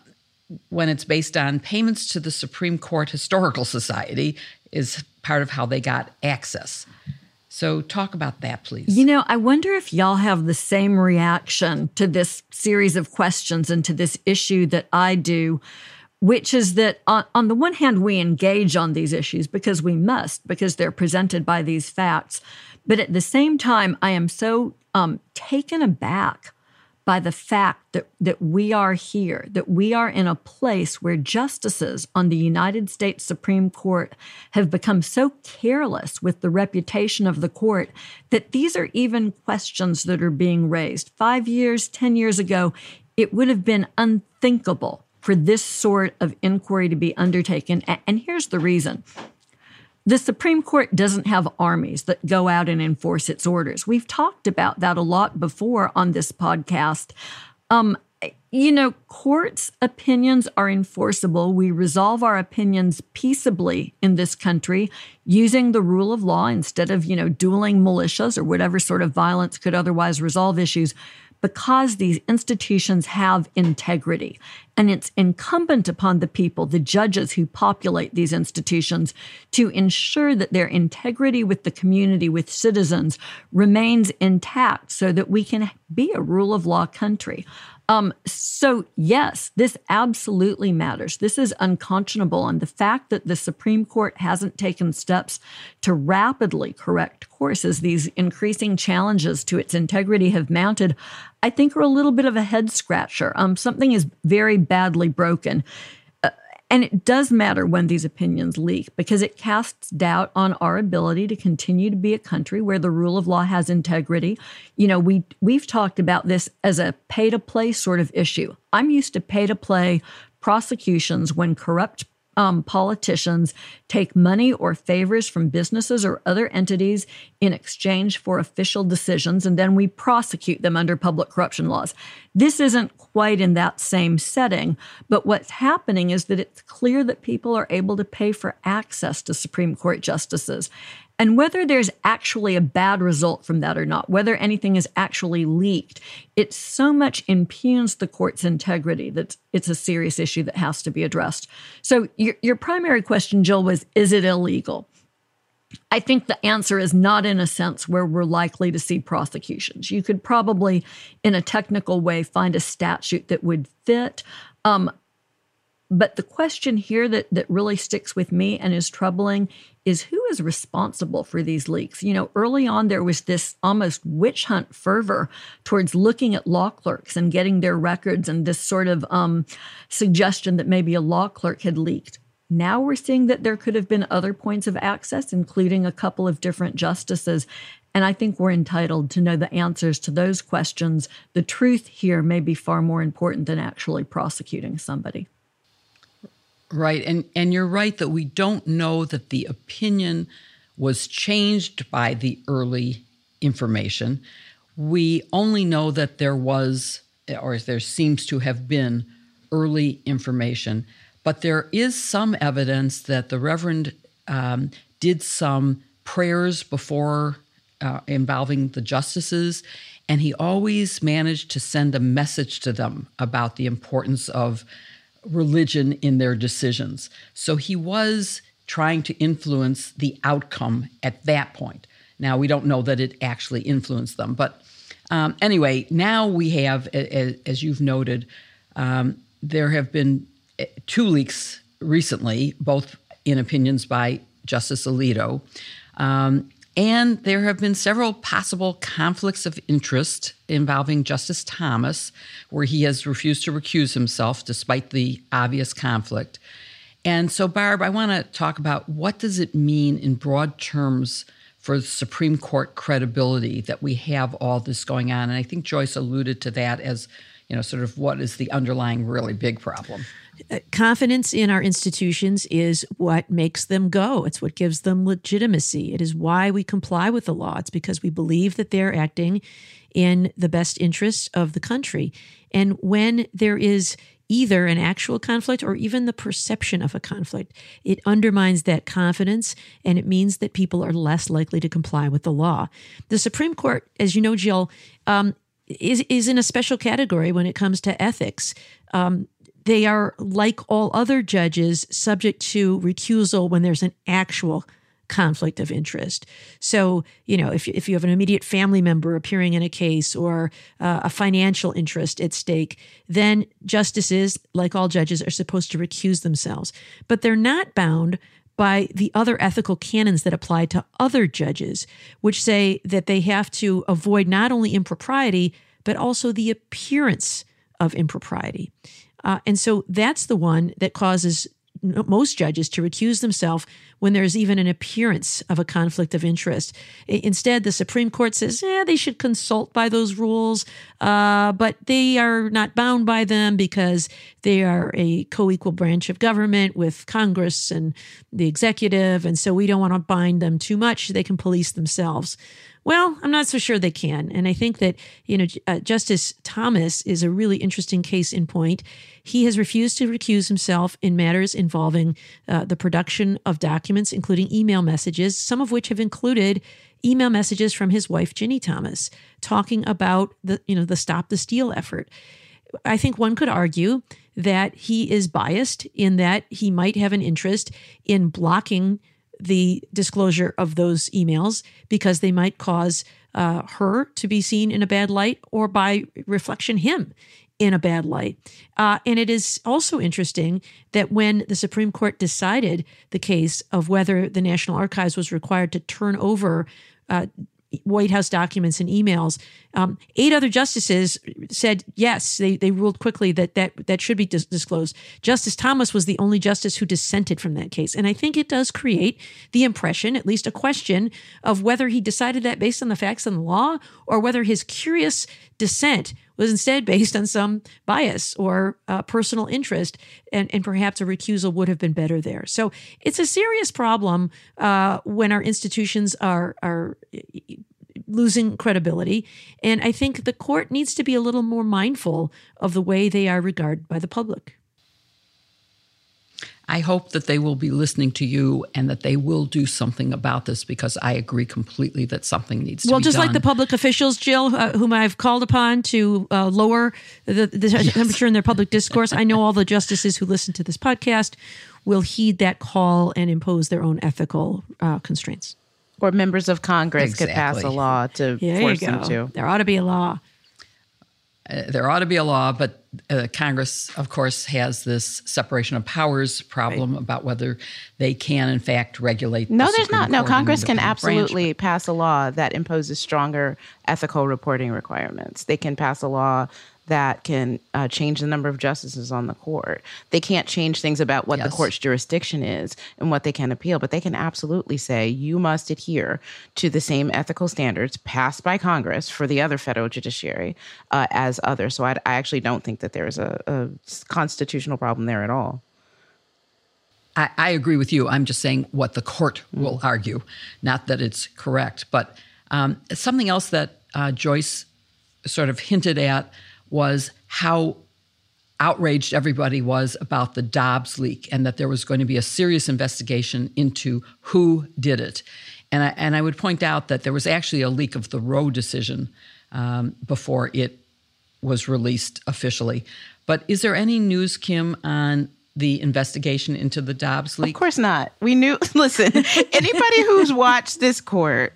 when it's based on payments to the Supreme Court Historical Society? Is part of how they got access. So, talk about that, please. You know, I wonder if y'all have the same reaction to this series of questions and to this issue that I do, which is that on, on, the one hand, we engage on these issues because we must, because they're presented by these facts. But at the same time, I am so um, taken aback by the fact that, that we are here, that we are in a place where justices on the United States Supreme Court have become so careless with the reputation of the court that these are even questions that are being raised. Five years, 10 years ago, it would have been unthinkable for this sort of inquiry to be undertaken. And here's the reason the Supreme Court doesn't have armies that go out and enforce its orders. We've talked about that a lot before on this podcast. Um, you know, courts' opinions are enforceable. We resolve our opinions peaceably in this country using the rule of law instead of, you know, dueling militias or whatever sort of violence could otherwise resolve issues because these institutions have integrity. And it's incumbent upon the people, the judges who populate these institutions, to ensure that their integrity with the community, with citizens, remains intact so that we can be a rule of law country. Um, so, yes, this absolutely matters. This is unconscionable. And the fact that the Supreme Court hasn't taken steps to rapidly correct courses, these increasing challenges to its integrity have mounted, I think are a little bit of a head scratcher. Um, something is very badly broken. And it does matter when these opinions leak because it casts doubt on our ability to continue to be a country where the rule of law has integrity. You know, we we've talked about this as a pay to play sort of issue. I'm used to pay to play prosecutions when corrupt um, politicians take money or favors from businesses or other entities in exchange for official decisions, and then we prosecute them under public corruption laws. This isn't quite in that same setting, but what's happening is that it's clear that people are able to pay for access to Supreme Court justices. And whether there's actually a bad result from that or not, whether anything is actually leaked, it so much impugns the court's integrity that it's a serious issue that has to be addressed. So, your, your primary question, Jill, was is it illegal? I think the answer is not in a sense where we're likely to see prosecutions. You could probably, in a technical way, find a statute that would fit. Um, but the question here that, that really sticks with me and is troubling is who is responsible for these leaks? You know, early on, there was this almost witch hunt fervor towards looking at law clerks and getting their records, and this sort of um, suggestion that maybe a law clerk had leaked. Now we're seeing that there could have been other points of access, including a couple of different justices. And I think we're entitled to know the answers to those questions. The truth here may be far more important than actually prosecuting somebody. Right. And and you're right that we don't know that the opinion was changed by the early information. We only know that there was or there seems to have been early information, but there is some evidence that the Reverend um, did some prayers before uh, involving the justices, and he always managed to send a message to them about the importance of religion in their decisions. So he was trying to influence the outcome at that point. Now, we don't know that it actually influenced them. But um, anyway, now we have, as you've noted, um, there have been uh, two leaks recently, both in opinions by Justice Alito. Um, and there have been several possible conflicts of interest involving Justice Thomas, where he has refused to recuse himself despite the obvious conflict. And so, Barb, I want to talk about what does it mean in broad terms for the Supreme Court credibility that we have all this going on. And I think Joyce alluded to that as you know, sort of what is the underlying really big problem. Confidence in our institutions is what makes them go. It's what gives them legitimacy. It is why we comply with the law. It's because we believe that they're acting in the best interest of the country. And when there is either an actual conflict or even the perception of a conflict, it undermines that confidence and it means that people are less likely to comply with the law. The Supreme Court, as you know, Jill, um, is, is in a special category when it comes to ethics. Um, they are, like all other judges, subject to recusal when there's an actual conflict of interest. So, you know, if, if you have an immediate family member appearing in a case or uh, a financial interest at stake, then justices, like all judges, are supposed to recuse themselves. But they're not bound by the other ethical canons that apply to other judges, which say that they have to avoid not only impropriety, but also the appearance of impropriety. Uh, and so that's the one that causes most judges to recuse themselves when there's even an appearance of a conflict of interest. Instead, the Supreme Court says, yeah, they should consult by those rules, uh, but they are not bound by them because they are a co equal branch of government with Congress and the executive. And so we don't want to bind them too much. They can police themselves. Well, I'm not so sure they can. And I think that, you know, uh, Justice Thomas is a really interesting case in point. He has refused to recuse himself in matters involving uh, the production of documents, including email messages, some of which have included email messages from his wife, Ginni Thomas, talking about the, you know, the Stop the Steal effort. I think one could argue that he is biased in that he might have an interest in blocking the disclosure of those emails because they might cause uh, her to be seen in a bad light or by reflection him in a bad light. Uh, and it is also interesting that when the Supreme Court decided the case of whether the National Archives was required to turn over uh, White House documents and emails. Um, eight other justices said yes. They they ruled quickly that that that should be dis- disclosed. Justice Thomas was the only justice who dissented from that case, and I think it does create the impression, at least a question, of whether he decided that based on the facts and the law, or whether his curious dissent was instead based on some bias or uh, personal interest, and, and perhaps a recusal would have been better there. So it's a serious problem uh, when our institutions are are losing credibility. And I think the court needs to be a little more mindful of the way they are regarded by the public. I hope that they will be listening to you and that they will do something about this because I agree completely that something needs to well, be done. Well, just like the public officials, Jill, uh, whom I've called upon to uh, lower the, the yes. temperature in their public discourse. I know all the justices who listen to this podcast will heed that call and impose their own ethical uh, constraints. Or members of Congress exactly. could pass a law to yeah, force them to. There ought to be a law. Uh, there ought to be a law, but uh, Congress, of course, has this separation of powers problem right. about whether they can, in fact, regulate. No, the there's Supreme not. No, Congress can absolutely branch, pass a law that imposes stronger ethical reporting requirements. They can pass a law that can uh, change the number of justices on the court. They can't change things about what yes. the court's jurisdiction is and what they can appeal, but they can absolutely say you must adhere to the same ethical standards passed by Congress for the other federal judiciary uh, as others. So I, I, actually don't think that there is a, a constitutional problem there at all. I, I, agree with you. I'm just saying what the court mm. will argue, not that it's correct. But um, something else that uh, Joyce sort of hinted at was how outraged everybody was about the Dobbs leak and that there was going to be a serious investigation into who did it. And I, and I would point out that there was actually a leak of the Roe decision um, before it was released officially. But is there any news, Kim, on the investigation into the Dobbs leak? Of course not. We knew, [laughs] listen, [laughs] anybody who's watched this court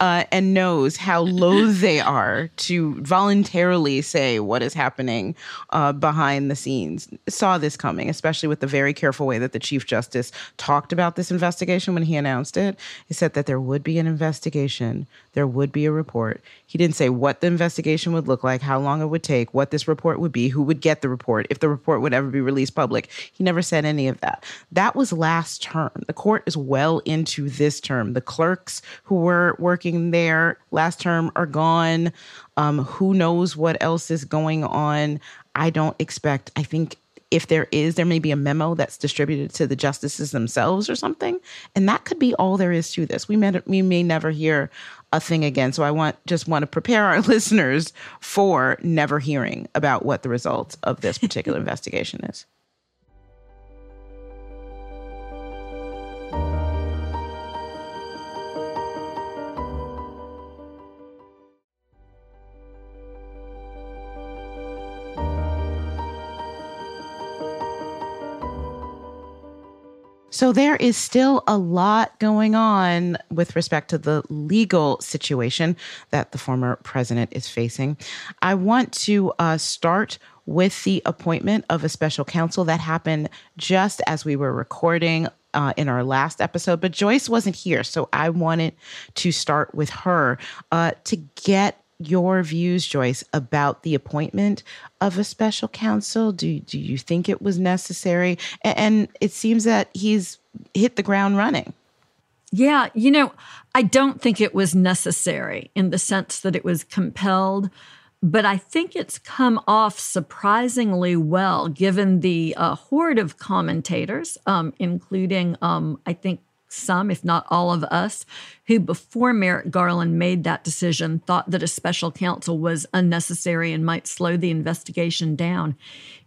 uh, and knows how loath they are to voluntarily say what is happening uh, behind the scenes. Saw this coming, especially with the very careful way that the Chief Justice talked about this investigation when he announced it. He said that there would be an investigation, there would be a report. He didn't say what the investigation would look like, how long it would take, what this report would be, who would get the report, if the report would ever be released public. He never said any of that. That was last term. The court is well into this term. The clerks who were working taking their last term are gone. Um, who knows what else is going on? I don't expect, I think if there is, there may be a memo that's distributed to the justices themselves or something. And that could be all there is to this. We may, we may never hear a thing again. So I want just want to prepare our [laughs] listeners for never hearing about what the results of this particular [laughs] investigation is. So there is still a lot going on with respect to the legal situation that the former president is facing. I want to uh, start with the appointment of a special counsel that happened just as we were recording uh, in our last episode, but Joyce wasn't here. So I wanted to start with her uh, to get your views, Joyce, about the appointment of a special counsel? Do do you think it was necessary? And it seems that he's hit the ground running. Yeah, you know, I don't think it was necessary in the sense that it was compelled, but I think it's come off surprisingly well given the uh, horde of commentators, um, including, um, I think, some, if not all of us, who before Merrick Garland made that decision thought that a special counsel was unnecessary and might slow the investigation down.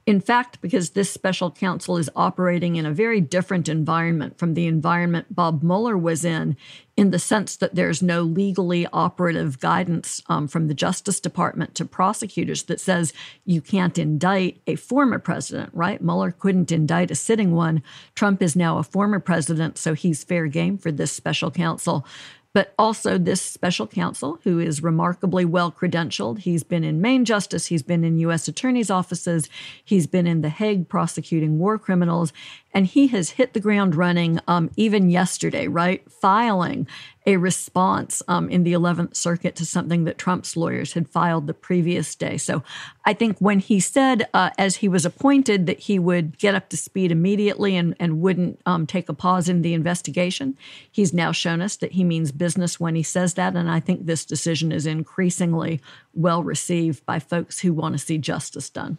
In fact, because this special counsel is operating in a very different environment from the environment Bob Mueller was in, in the sense that there's no legally operative guidance um, from the Justice Department to prosecutors that says you can't indict a former president, right? Mueller couldn't indict a sitting one. Trump is now a former president, so he's fair game for this special counsel but also this special counsel who is remarkably well credentialed. He's been in Main Justice, he's been in U.S. attorneys' offices, he's been in The Hague prosecuting war criminals, and he has hit the ground running um, even yesterday, right? Filing a response um, in the 11th Circuit to something that Trump's lawyers had filed the previous day. So I think when he said, uh, as he was appointed, that he would get up to speed immediately and, and wouldn't um, take a pause in the investigation, he's now shown us that he means business when he says that. And I think this decision is increasingly well received by folks who want to see justice done.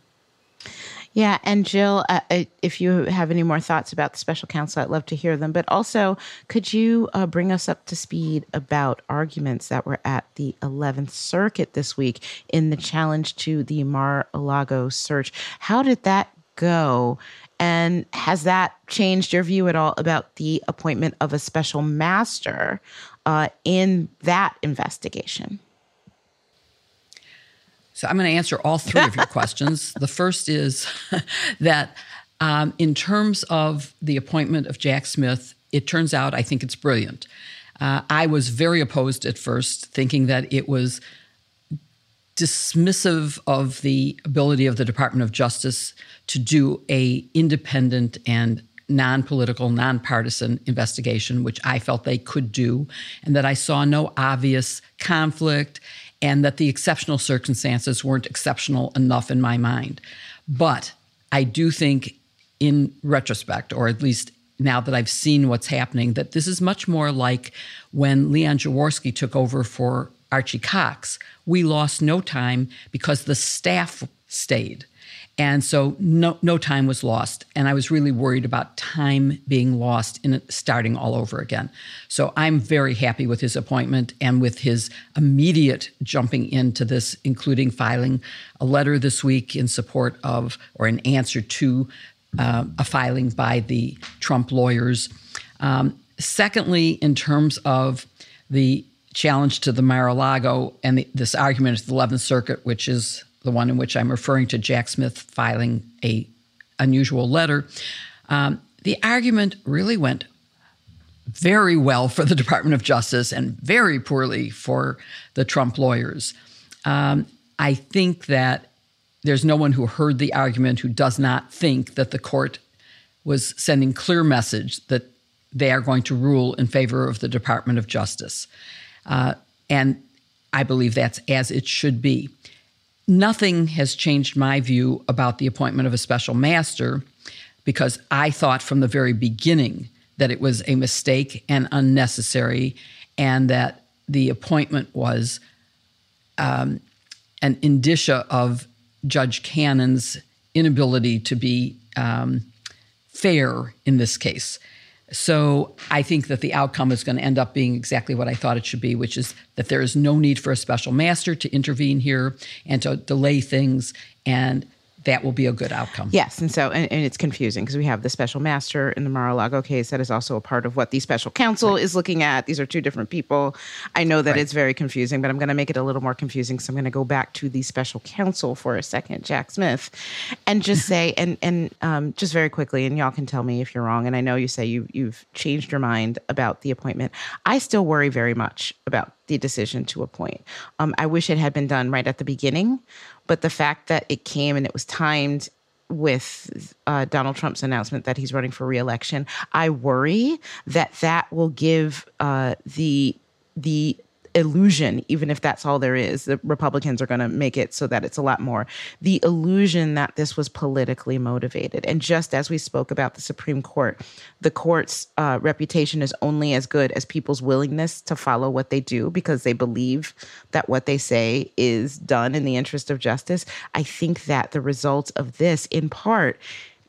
Yeah, and Jill, uh, uh, if you have any more thoughts about the special counsel, I'd love to hear them. But also, could you uh, bring us up to speed about arguments that were at the 11th Circuit this week in the challenge to the Mar a Lago search? How did that go? And has that changed your view at all about the appointment of a special master uh, in that investigation? So I'm going to answer all three of your [laughs] questions. The first is [laughs] that um, in terms of the appointment of Jack Smith, it turns out I think it's brilliant. Uh, I was very opposed at first, thinking that it was dismissive of the ability of the Department of Justice to do a independent and non-political, non-partisan investigation, which I felt they could do, and that I saw no obvious conflict and that the exceptional circumstances weren't exceptional enough in my mind. But I do think, in retrospect, or at least now that I've seen what's happening, that this is much more like when Leon Jaworski took over for Archie Cox. We lost no time because the staff stayed. And so no, no time was lost. And I was really worried about time being lost in starting all over again. So I'm very happy with his appointment and with his immediate jumping into this, including filing a letter this week in support of or in answer to uh, a filing by the Trump lawyers. Um, secondly, in terms of the challenge to the Mar-a-Lago and the, this argument at the 11th Circuit, which is the one in which I'm referring to Jack Smith filing a unusual letter. Um, the argument really went very well for the [laughs] Department of Justice and very poorly for the Trump lawyers. Um, I think that there's no one who heard the argument who does not think that the court was sending clear message that they are going to rule in favor of the Department of Justice. Uh, and I believe that's as it should be. Nothing has changed my view about the appointment of a special master because I thought from the very beginning that it was a mistake and unnecessary, and that the appointment was um, an indicia of Judge Cannon's inability to be um, fair in this case. So I think that the outcome is going to end up being exactly what I thought it should be, which is that there is no need for a special master to intervene here and to delay things. And that will be a good outcome. Yes, and so and, and it's confusing because we have the special master in the Mar-a-Lago case that is also a part of what the special counsel right. is looking at. These are two different people. I know that right. it's very confusing, but I'm going to make it a little more confusing. So I'm going to go back to the special counsel for a second, Jack Smith, and just [laughs] say and and um, just very quickly, and y'all can tell me if you're wrong. And I know you say you you've changed your mind about the appointment. I still worry very much about the decision to appoint. Um, I wish it had been done right at the beginning, but the fact that it came and it was timed with uh, Donald Trump's announcement that he's running for reelection, I worry that that will give uh, the the illusion, even if that's all there is, the Republicans are going to make it so that it's a lot more. The illusion that this was politically motivated. And just as we spoke about the Supreme Court, the court's uh, reputation is only as good as people's willingness to follow what they do because they believe that what they say is done in the interest of justice. I think that the results of this, in part,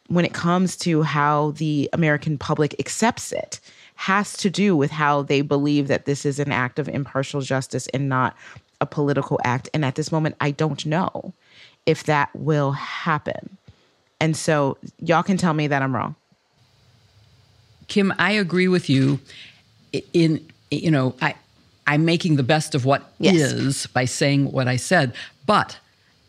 when it comes to how the American public accepts it, has to do with how they believe that this is an act of impartial justice and not a political act. And at this moment, I don't know if that will happen. And so y'all can tell me that I'm wrong. Kim, I agree with you in you know, I I'm making the best of what yes. is by saying what I said, but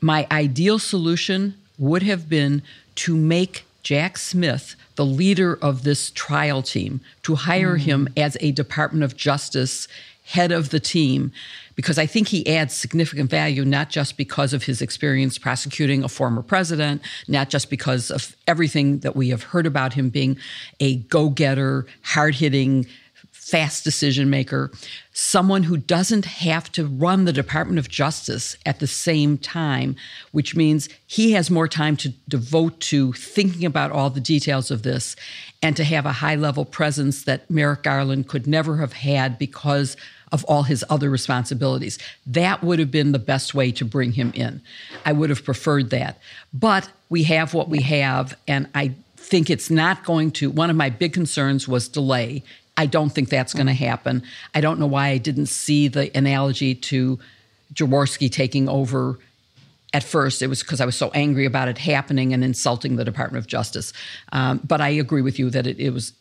my ideal solution would have been to make Jack Smith the leader of this trial team, to hire mm. him as a Department of Justice head of the team, because I think he adds significant value, not just because of his experience prosecuting a former president, not just because of everything that we have heard about him being a go getter, hard hitting, fast decision maker, someone who doesn't have to run the Department of Justice at the same time, which means he has more time to devote to thinking about all the details of this and to have a high level presence that Merrick Garland could never have had because of all his other responsibilities. That would have been the best way to bring him in. I would have preferred that. But we have what we have, and I think it's not going to. One of my big concerns was delay I don't think that's going to happen. I don't know why I didn't see the analogy to Jaworski taking over at first. It was because I was so angry about it happening and insulting the Department of Justice. Um, but I agree with you that it, it was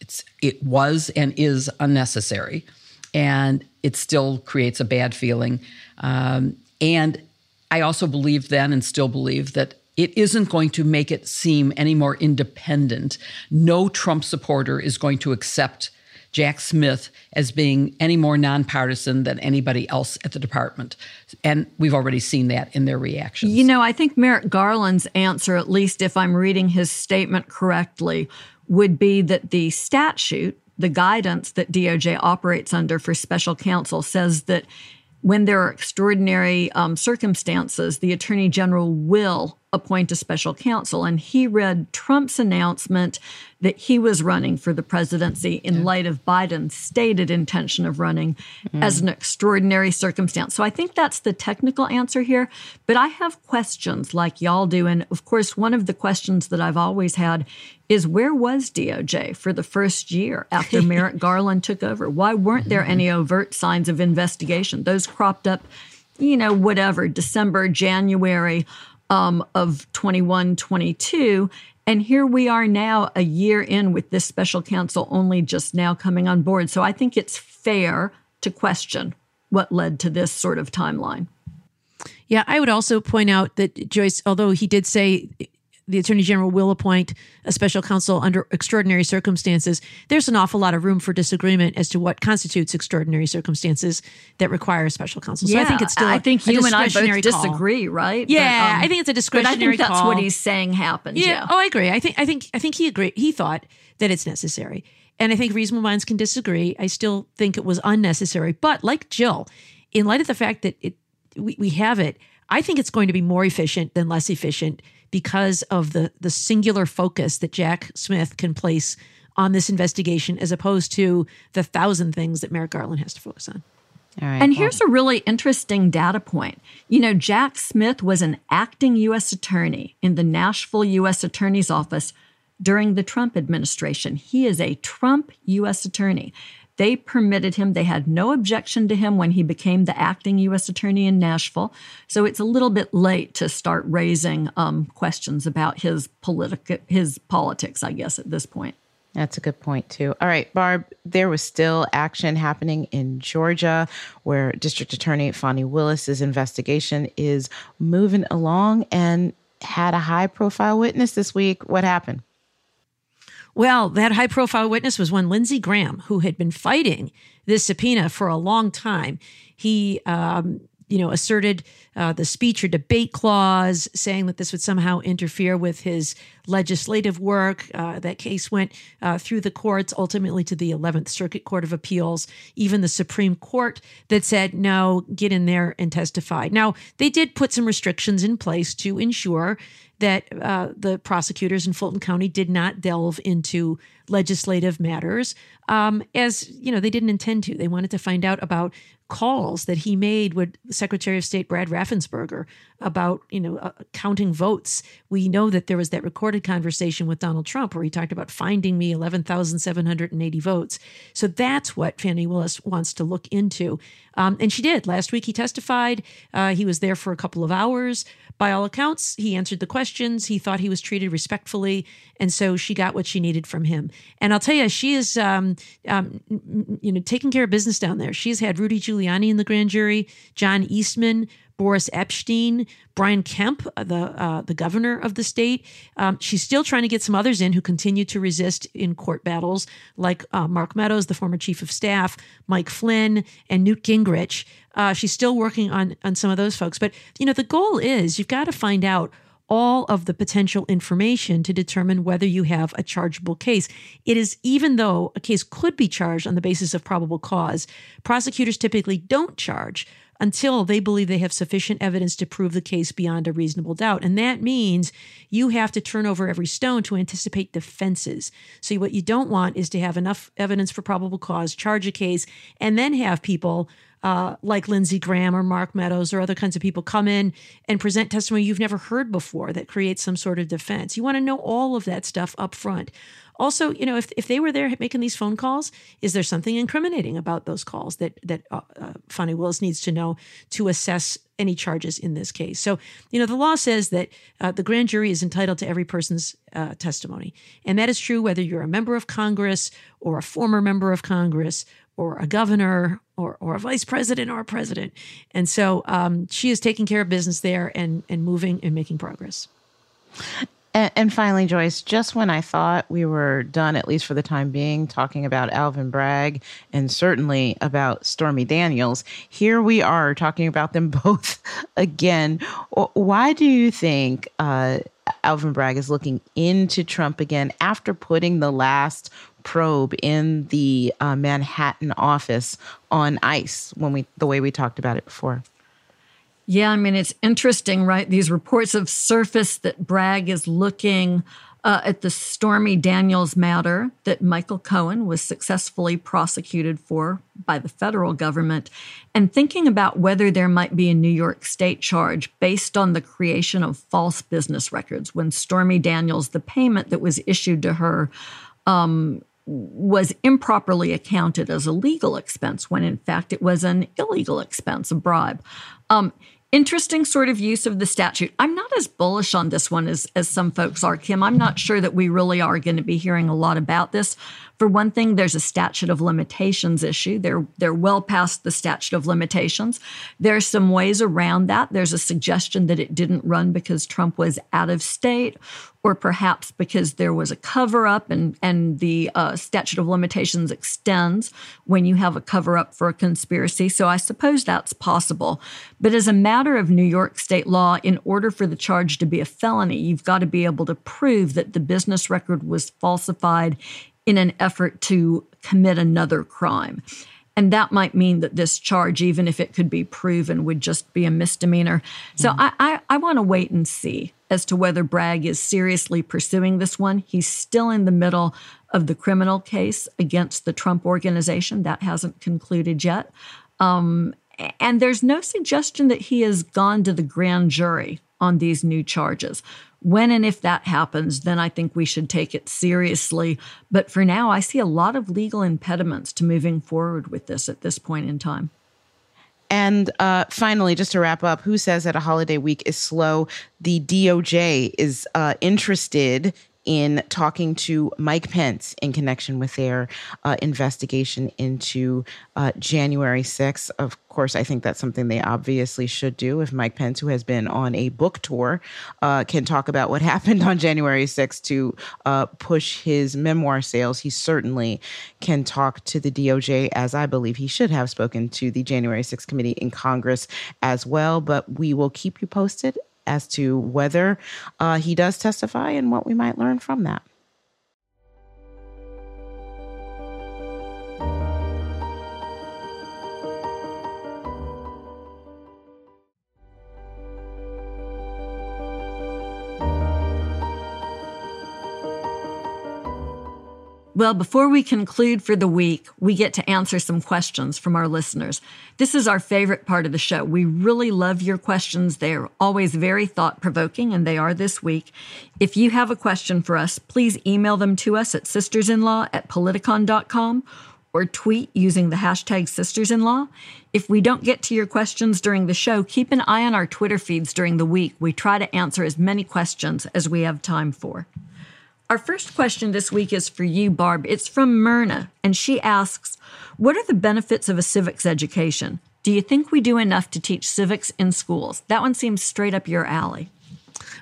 it was and is unnecessary, and it still creates a bad feeling. Um, and I also believe then and still believe that it isn't going to make it seem any more independent. No Trump supporter is going to accept Jack Smith as being any more nonpartisan than anybody else at the department. And we've already seen that in their reactions. You know, I think Merrick Garland's answer, at least if I'm reading his statement correctly, would be that the statute, the guidance that DOJ operates under for special counsel, says that when there are extraordinary um, circumstances, the attorney general will appoint a special counsel. And he read Trump's announcement that he was running for the presidency in light of Biden's stated intention of running mm. as an extraordinary circumstance. So I think that's the technical answer here. But I have questions like y'all do. And of course, one of the questions that I've always had is where was DOJ for the first year after [laughs] Merrick Garland took over? Why weren't there any overt signs of investigation? Those cropped up, you know, whatever, December, January um, of 21, 22. And here we are now, a year in with this special counsel only just now coming on board. So I think it's fair to question what led to this sort of timeline. Yeah, I would also point out that Joyce, although he did say the attorney general will appoint a special counsel under extraordinary circumstances. There's an awful lot of room for disagreement as to what constitutes extraordinary circumstances that require a special counsel. So yeah, I think it's still I think you and I both call. disagree, right? Yeah, but, um, I think it's a discretionary. But I think that's call. what he's saying happened. Yeah. yeah. Oh, I agree. I think I think I think he agreed. He thought that it's necessary, and I think reasonable minds can disagree. I still think it was unnecessary, but like Jill, in light of the fact that it we, we have it. I think it's going to be more efficient than less efficient because of the the singular focus that Jack Smith can place on this investigation as opposed to the thousand things that Merrick Garland has to focus on. and well. here's a really interesting data point. You know, Jack Smith was an acting U.S. attorney in the Nashville U.S. Attorney's Office during the Trump administration. He is a Trump U.S. attorney. They permitted him, they had no objection to him when he became the acting U.S. attorney in Nashville. So it's a little bit late to start raising um, questions about his, politic, his politics, I guess, at this point. That's a good point, too. All right, Barb, there was still action happening in Georgia where District Attorney Fani Willis's investigation is moving along and had a high profile witness this week. What happened? Well, that high profile witness was one Lindsey Graham, who had been fighting this subpoena for a long time. He, um, you know, asserted uh, the speech or debate clause, saying that this would somehow interfere with his legislative work. Uh, that case went uh, through the courts, ultimately to the 11th Circuit Court of Appeals, even the Supreme Court that said, no, get in there and testify. Now, they did put some restrictions in place to ensure that uh, the prosecutors in Fulton County did not delve into legislative matters, um, as you know they didn't intend to. They wanted to find out about calls that he made with Secretary of State Brad Raffensperger about you know uh, counting votes. We know that there was that recorded conversation with Donald Trump where he talked about finding me eleven thousand seven hundred and eighty votes. So that's what Fani Willis wants to look into, um, and she did last week. He testified. Uh, he was there for a couple of hours. By all accounts, he answered the questions. He thought he was treated respectfully, and so she got what she needed from him. And I'll tell you, she is, um, um, you know, taking care of business down there. She's had Rudy Giuliani in the grand jury, John Eastman, Boris Epshteyn, Brian Kemp, uh, the uh, the governor of the state. Um, she's still trying to get some others in who continue to resist in court battles, like uh, Mark Meadows, the former chief of staff, Mike Flynn, and Newt Gingrich. Uh, she's still working on on some of those folks. But you know, the goal is you've got to find out all of the potential information to determine whether you have a chargeable case. It is even though a case could be charged on the basis of probable cause, prosecutors typically don't charge until they believe they have sufficient evidence to prove the case beyond a reasonable doubt. And that means you have to turn over every stone to anticipate defenses. So, what you don't want is to have enough evidence for probable cause, charge a case, and then have people uh, like Lindsey Graham or Mark Meadows or other kinds of people come in and present testimony you've never heard before that creates some sort of defense. You want to know all of that stuff up front. Also, you know, if, if they were there making these phone calls, is there something incriminating about those calls that that uh, uh, Fani Willis needs to know to assess any charges in this case? So, you know, the law says that uh, the grand jury is entitled to every person's uh, testimony, and that is true whether you're a member of Congress or a former member of Congress or a governor or, or a vice president or a president. And so um, she is taking care of business there and, and moving and making progress. And, and, finally, Joyce, just when I thought we were done, at least for the time being, talking about Alvin Bragg and certainly about Stormy Daniels, here we are talking about them [laughs] both again. Why do you think uh, Alvin Bragg is looking into Trump again after putting the last probe in the uh, Manhattan office on ice when we the way we talked about it before? Yeah, I mean, it's interesting, right? These reports have surfaced that Bragg is looking uh, at the Stormy Daniels matter that Michael Cohen was successfully prosecuted for by the federal government, and thinking about whether there might be a New York state charge based on the creation of false business records when Stormy Daniels, the payment that was issued to her, um, was improperly accounted as a legal expense when in fact it was an illegal expense, a bribe. Um, interesting sort of use of the statute. I'm not as bullish on this one as, as some folks are, Kim. I'm not sure that we really are going to be hearing a lot about this. For one thing, there's a statute of limitations issue. They're they're well past the statute of limitations. There's some ways around that. There's a suggestion that it didn't run because Trump was out of state, or perhaps because there was a cover up and, and the uh, statute of limitations extends when you have a cover up for a conspiracy. So I suppose that's possible. But as a matter of New York state law, in order for the charge to be a felony, you've got to be able to prove that the business record was falsified in an effort to commit another crime. And that might mean that this charge, even if it could be proven, would just be a misdemeanor. So mm. I, I, I want to wait and see as to whether Bragg is seriously pursuing this one. He's still in the middle of the criminal case against the Trump organization. That hasn't concluded yet. Um, and there's no suggestion that he has gone to the grand jury on these new charges. When and if that happens, then I think we should take it seriously. But for now, I see a lot of legal impediments to moving forward with this at this point in time. And uh, finally, just to wrap up, who says that a holiday week is slow? The DOJ is uh, interested in talking to Mike Pence in connection with their uh, investigation into uh, January 6th. Of course, I think that's something they obviously should do. If Mike Pence, who has been on a book tour, uh, can talk about what [laughs] happened on January 6th to uh, push his memoir sales, he certainly can talk to the DOJ, as I believe he should have spoken to the January 6th committee in Congress as well. But we will keep you posted as to whether uh, he does testify and what we might learn from that. Well, before we conclude for the week, we get to answer some questions from our listeners. This is our favorite part of the show. We really love your questions. They're always very thought provoking, and they are this week. If you have a question for us, please email them to us at sistersinlaw at politicon.com or tweet using the hashtag sistersinlaw. If we don't get to your questions during the show, keep an eye on our Twitter feeds during the week. We try to answer as many questions as we have time for. Our first question this week is for you, Barb. It's from Myrna, and she asks What are the benefits of a civics education? Do you think we do enough to teach civics in schools? That one seems straight up your alley.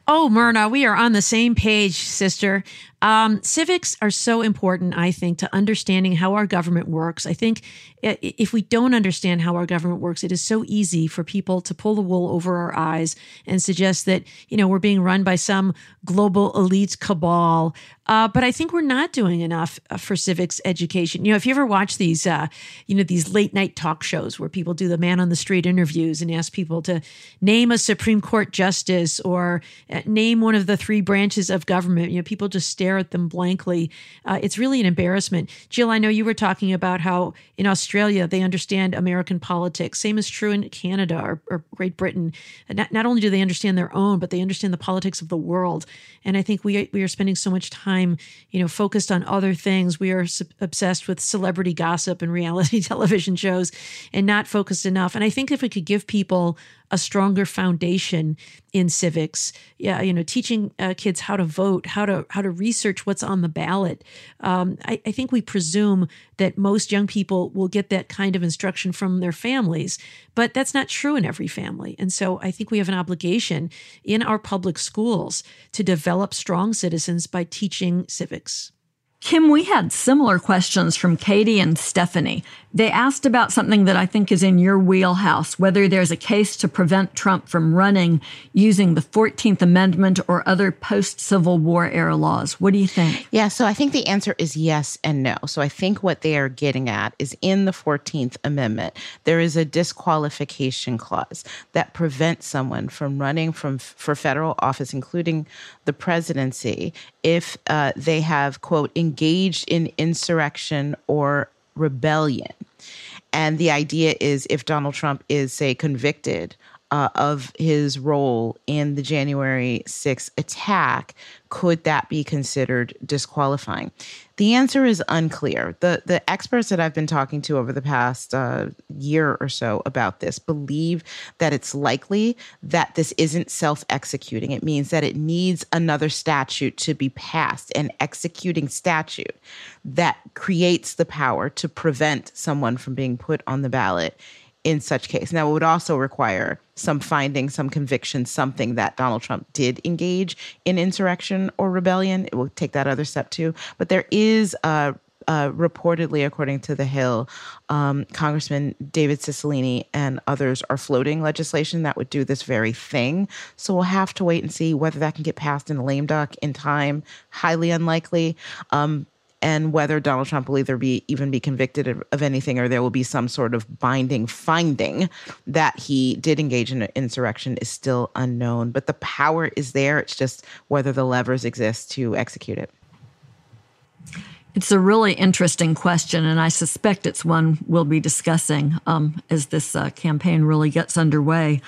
Oh, Myrna, we are on the same page, sister. Um, civics are so important, I think, to understanding how our government works. I think if we don't understand how our government works, it is so easy for people to pull the wool over our eyes and suggest that, you know, we're being run by some global elite cabal. Uh, but I think we're not doing enough uh, for civics education. You know, if you ever watch these, uh, you know, these late night talk shows where people do the man on the street interviews and ask people to name a Supreme Court justice or uh, name one of the three branches of government, you know, people just stare stare at them blankly. Uh, it's really an embarrassment. Jill, I know you were talking about how in Australia they understand American politics. Same is true in Canada or, or Great Britain. Not, not, only do they understand their own, but they understand the politics of the world. And I think we we are spending so much time, you know, focused on other things. We are obsessed with celebrity gossip and reality [laughs] television shows, and not focused enough. And I think if we could give people a stronger foundation in civics. Yeah, you know, teaching uh, kids how to vote, how to how to research what's on the ballot. Um, I, I think we presume that most young people will get that kind of instruction from their families, but that's not true in every family. And so I think we have an obligation in our public schools to develop strong citizens by teaching civics. Kim, we had similar questions from Katie and Stephanie. They asked about something that I think is in your wheelhouse whether there's a case to prevent Trump from running using the 14th Amendment or other post Civil War era laws. What do you think? Yeah, so I think the answer is yes and no. So I think what they are getting at is in the 14th Amendment, there is a disqualification clause that prevents someone from running from for federal office, including the presidency, if uh, they have, quote, engaged in insurrection or rebellion. And the idea is if Donald Trump is, say, convicted uh, of his role in the January 6th attack, could that be considered disqualifying? The answer is unclear. The the experts that I've been talking to over the past uh, year or so about this believe that it's likely that this isn't self executing. It means that it needs another statute to be passed, an executing statute that creates the power to prevent someone from being put on the ballot in such case. Now, it would also require some finding, some conviction, something that Donald Trump did engage in insurrection or rebellion. It will take that other step too. But there is uh, uh, reportedly, according to The Hill, um, Congressman David Cicilline and others are floating legislation that would do this very thing. So we'll have to wait and see whether that can get passed in lame duck in time. Highly unlikely. Um, and whether Donald Trump will either be even be convicted of, of, anything or there will be some sort of binding finding that he did engage in an insurrection is still unknown. But the power is there. It's just whether the levers exist to execute it. It's a really interesting question, and I suspect it's one we'll be discussing um, as this uh, campaign really gets underway.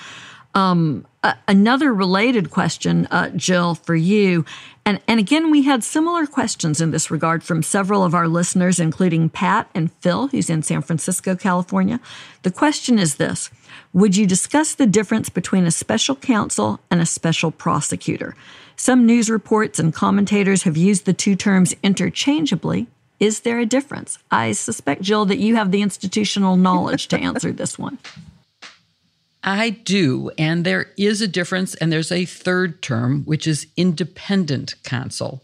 Um, another related question, uh, Jill, for you, and and again, we had similar questions in this regard from several of our listeners, including Pat and Phil, who's in San Francisco, California. The question is this: Would you discuss the difference between a special counsel and a special prosecutor? Some news reports and commentators have used the two terms interchangeably. Is there a difference? I suspect, Jill, that you have the institutional knowledge to answer this one. [laughs] I do. And there is a difference. And there's a third term, which is independent counsel.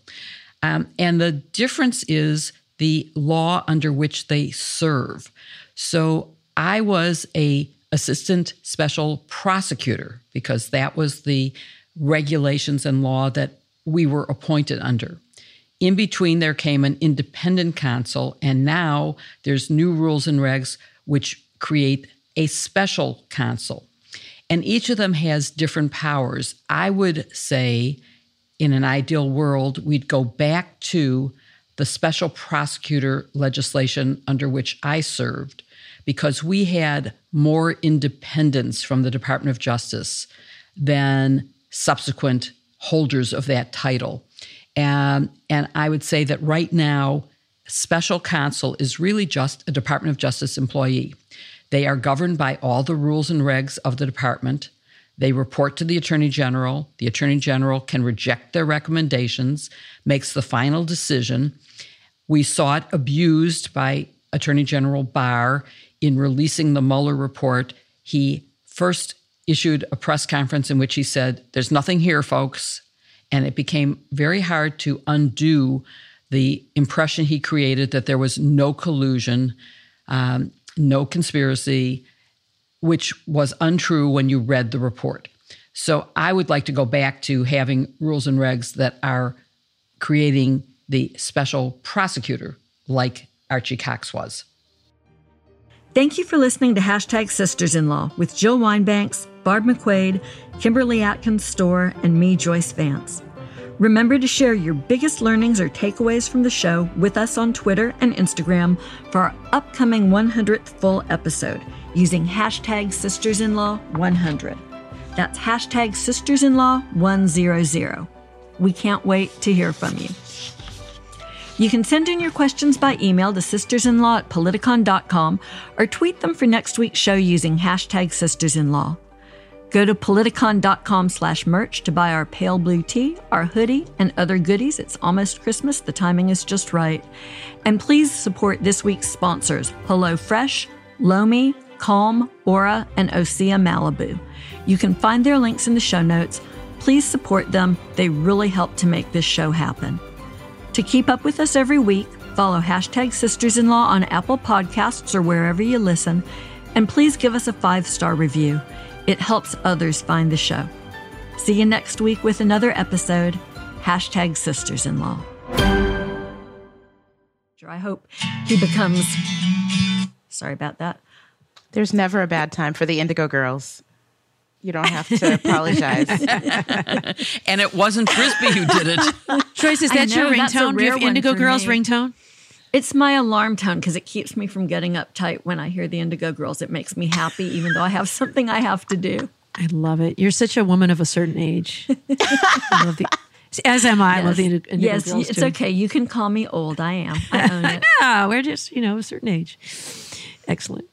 Um, and the difference is the law under which they serve. So I was a assistant special prosecutor because that was the regulations and law that we were appointed under. In between, there came an independent counsel, and now there's new rules and regs which create a special counsel. And each of them has different powers. I would say, in an ideal world, we'd go back to the special prosecutor legislation under which I served because we had more independence from the Department of Justice than subsequent holders of that title. And, and I would say that right now, special counsel is really just a Department of Justice employee. They are governed by all the rules and regs of the department. They report to the Attorney General. The Attorney General can reject their recommendations, makes the final decision. We saw it abused by Attorney General Barr in releasing the Mueller report. He first issued a press conference in which he said, There's nothing here, folks. And it became very hard to undo the impression he created that there was no collusion, um, no conspiracy, which was untrue when you read the report. So I would like to go back to having rules and regs that are creating the special prosecutor like Archie Cox was. Thank you for listening to Hashtag Sisters in Law with Jill Wine-Banks, Barb McQuade, Kimberly Atkins Stohr, and me, Joyce Vance. Remember to share your biggest learnings or takeaways from the show with us on Twitter and Instagram for our upcoming 100th full episode using hashtag SistersInLaw100. That's hashtag SistersInLaw100. We can't wait to hear from you. You can send in your questions by email to sistersinlaw at politicon.com or tweet them for next week's show using hashtag sistersinlaw. Go to politicon.com slash merch to buy our pale blue tee, our hoodie, and other goodies. It's almost Christmas. The timing is just right. And please support this week's sponsors, Hello Fresh, Lomi, Calm, Aura, and Osea Malibu. You can find their links in the show notes. Please support them. They really help to make this show happen. To keep up with us every week, follow hashtag Sisters in Law on Apple Podcasts or wherever you listen, and please give us a five star review. It helps others find the show. See you next week with another episode. Hashtag Sisters in Law. I hope he becomes. Sorry about that. There's never a bad time for the Indigo Girls. You don't have to apologize. [laughs] and it wasn't Frisbee who did it. Joyce, is that know, your that's a ringtone? Do you have Indigo Girls me. ringtone? It's my alarm tone because it keeps me from getting uptight when I hear the Indigo Girls. It makes me happy, even though I have [laughs] something I have to do. I love it. You're such a woman of a certain age. [laughs] I love the, as am I. I love the Indigo, yes, Girls it's too. okay. You can call me old. I am. I own [laughs] it. Yeah, we're just you know a certain age. Excellent.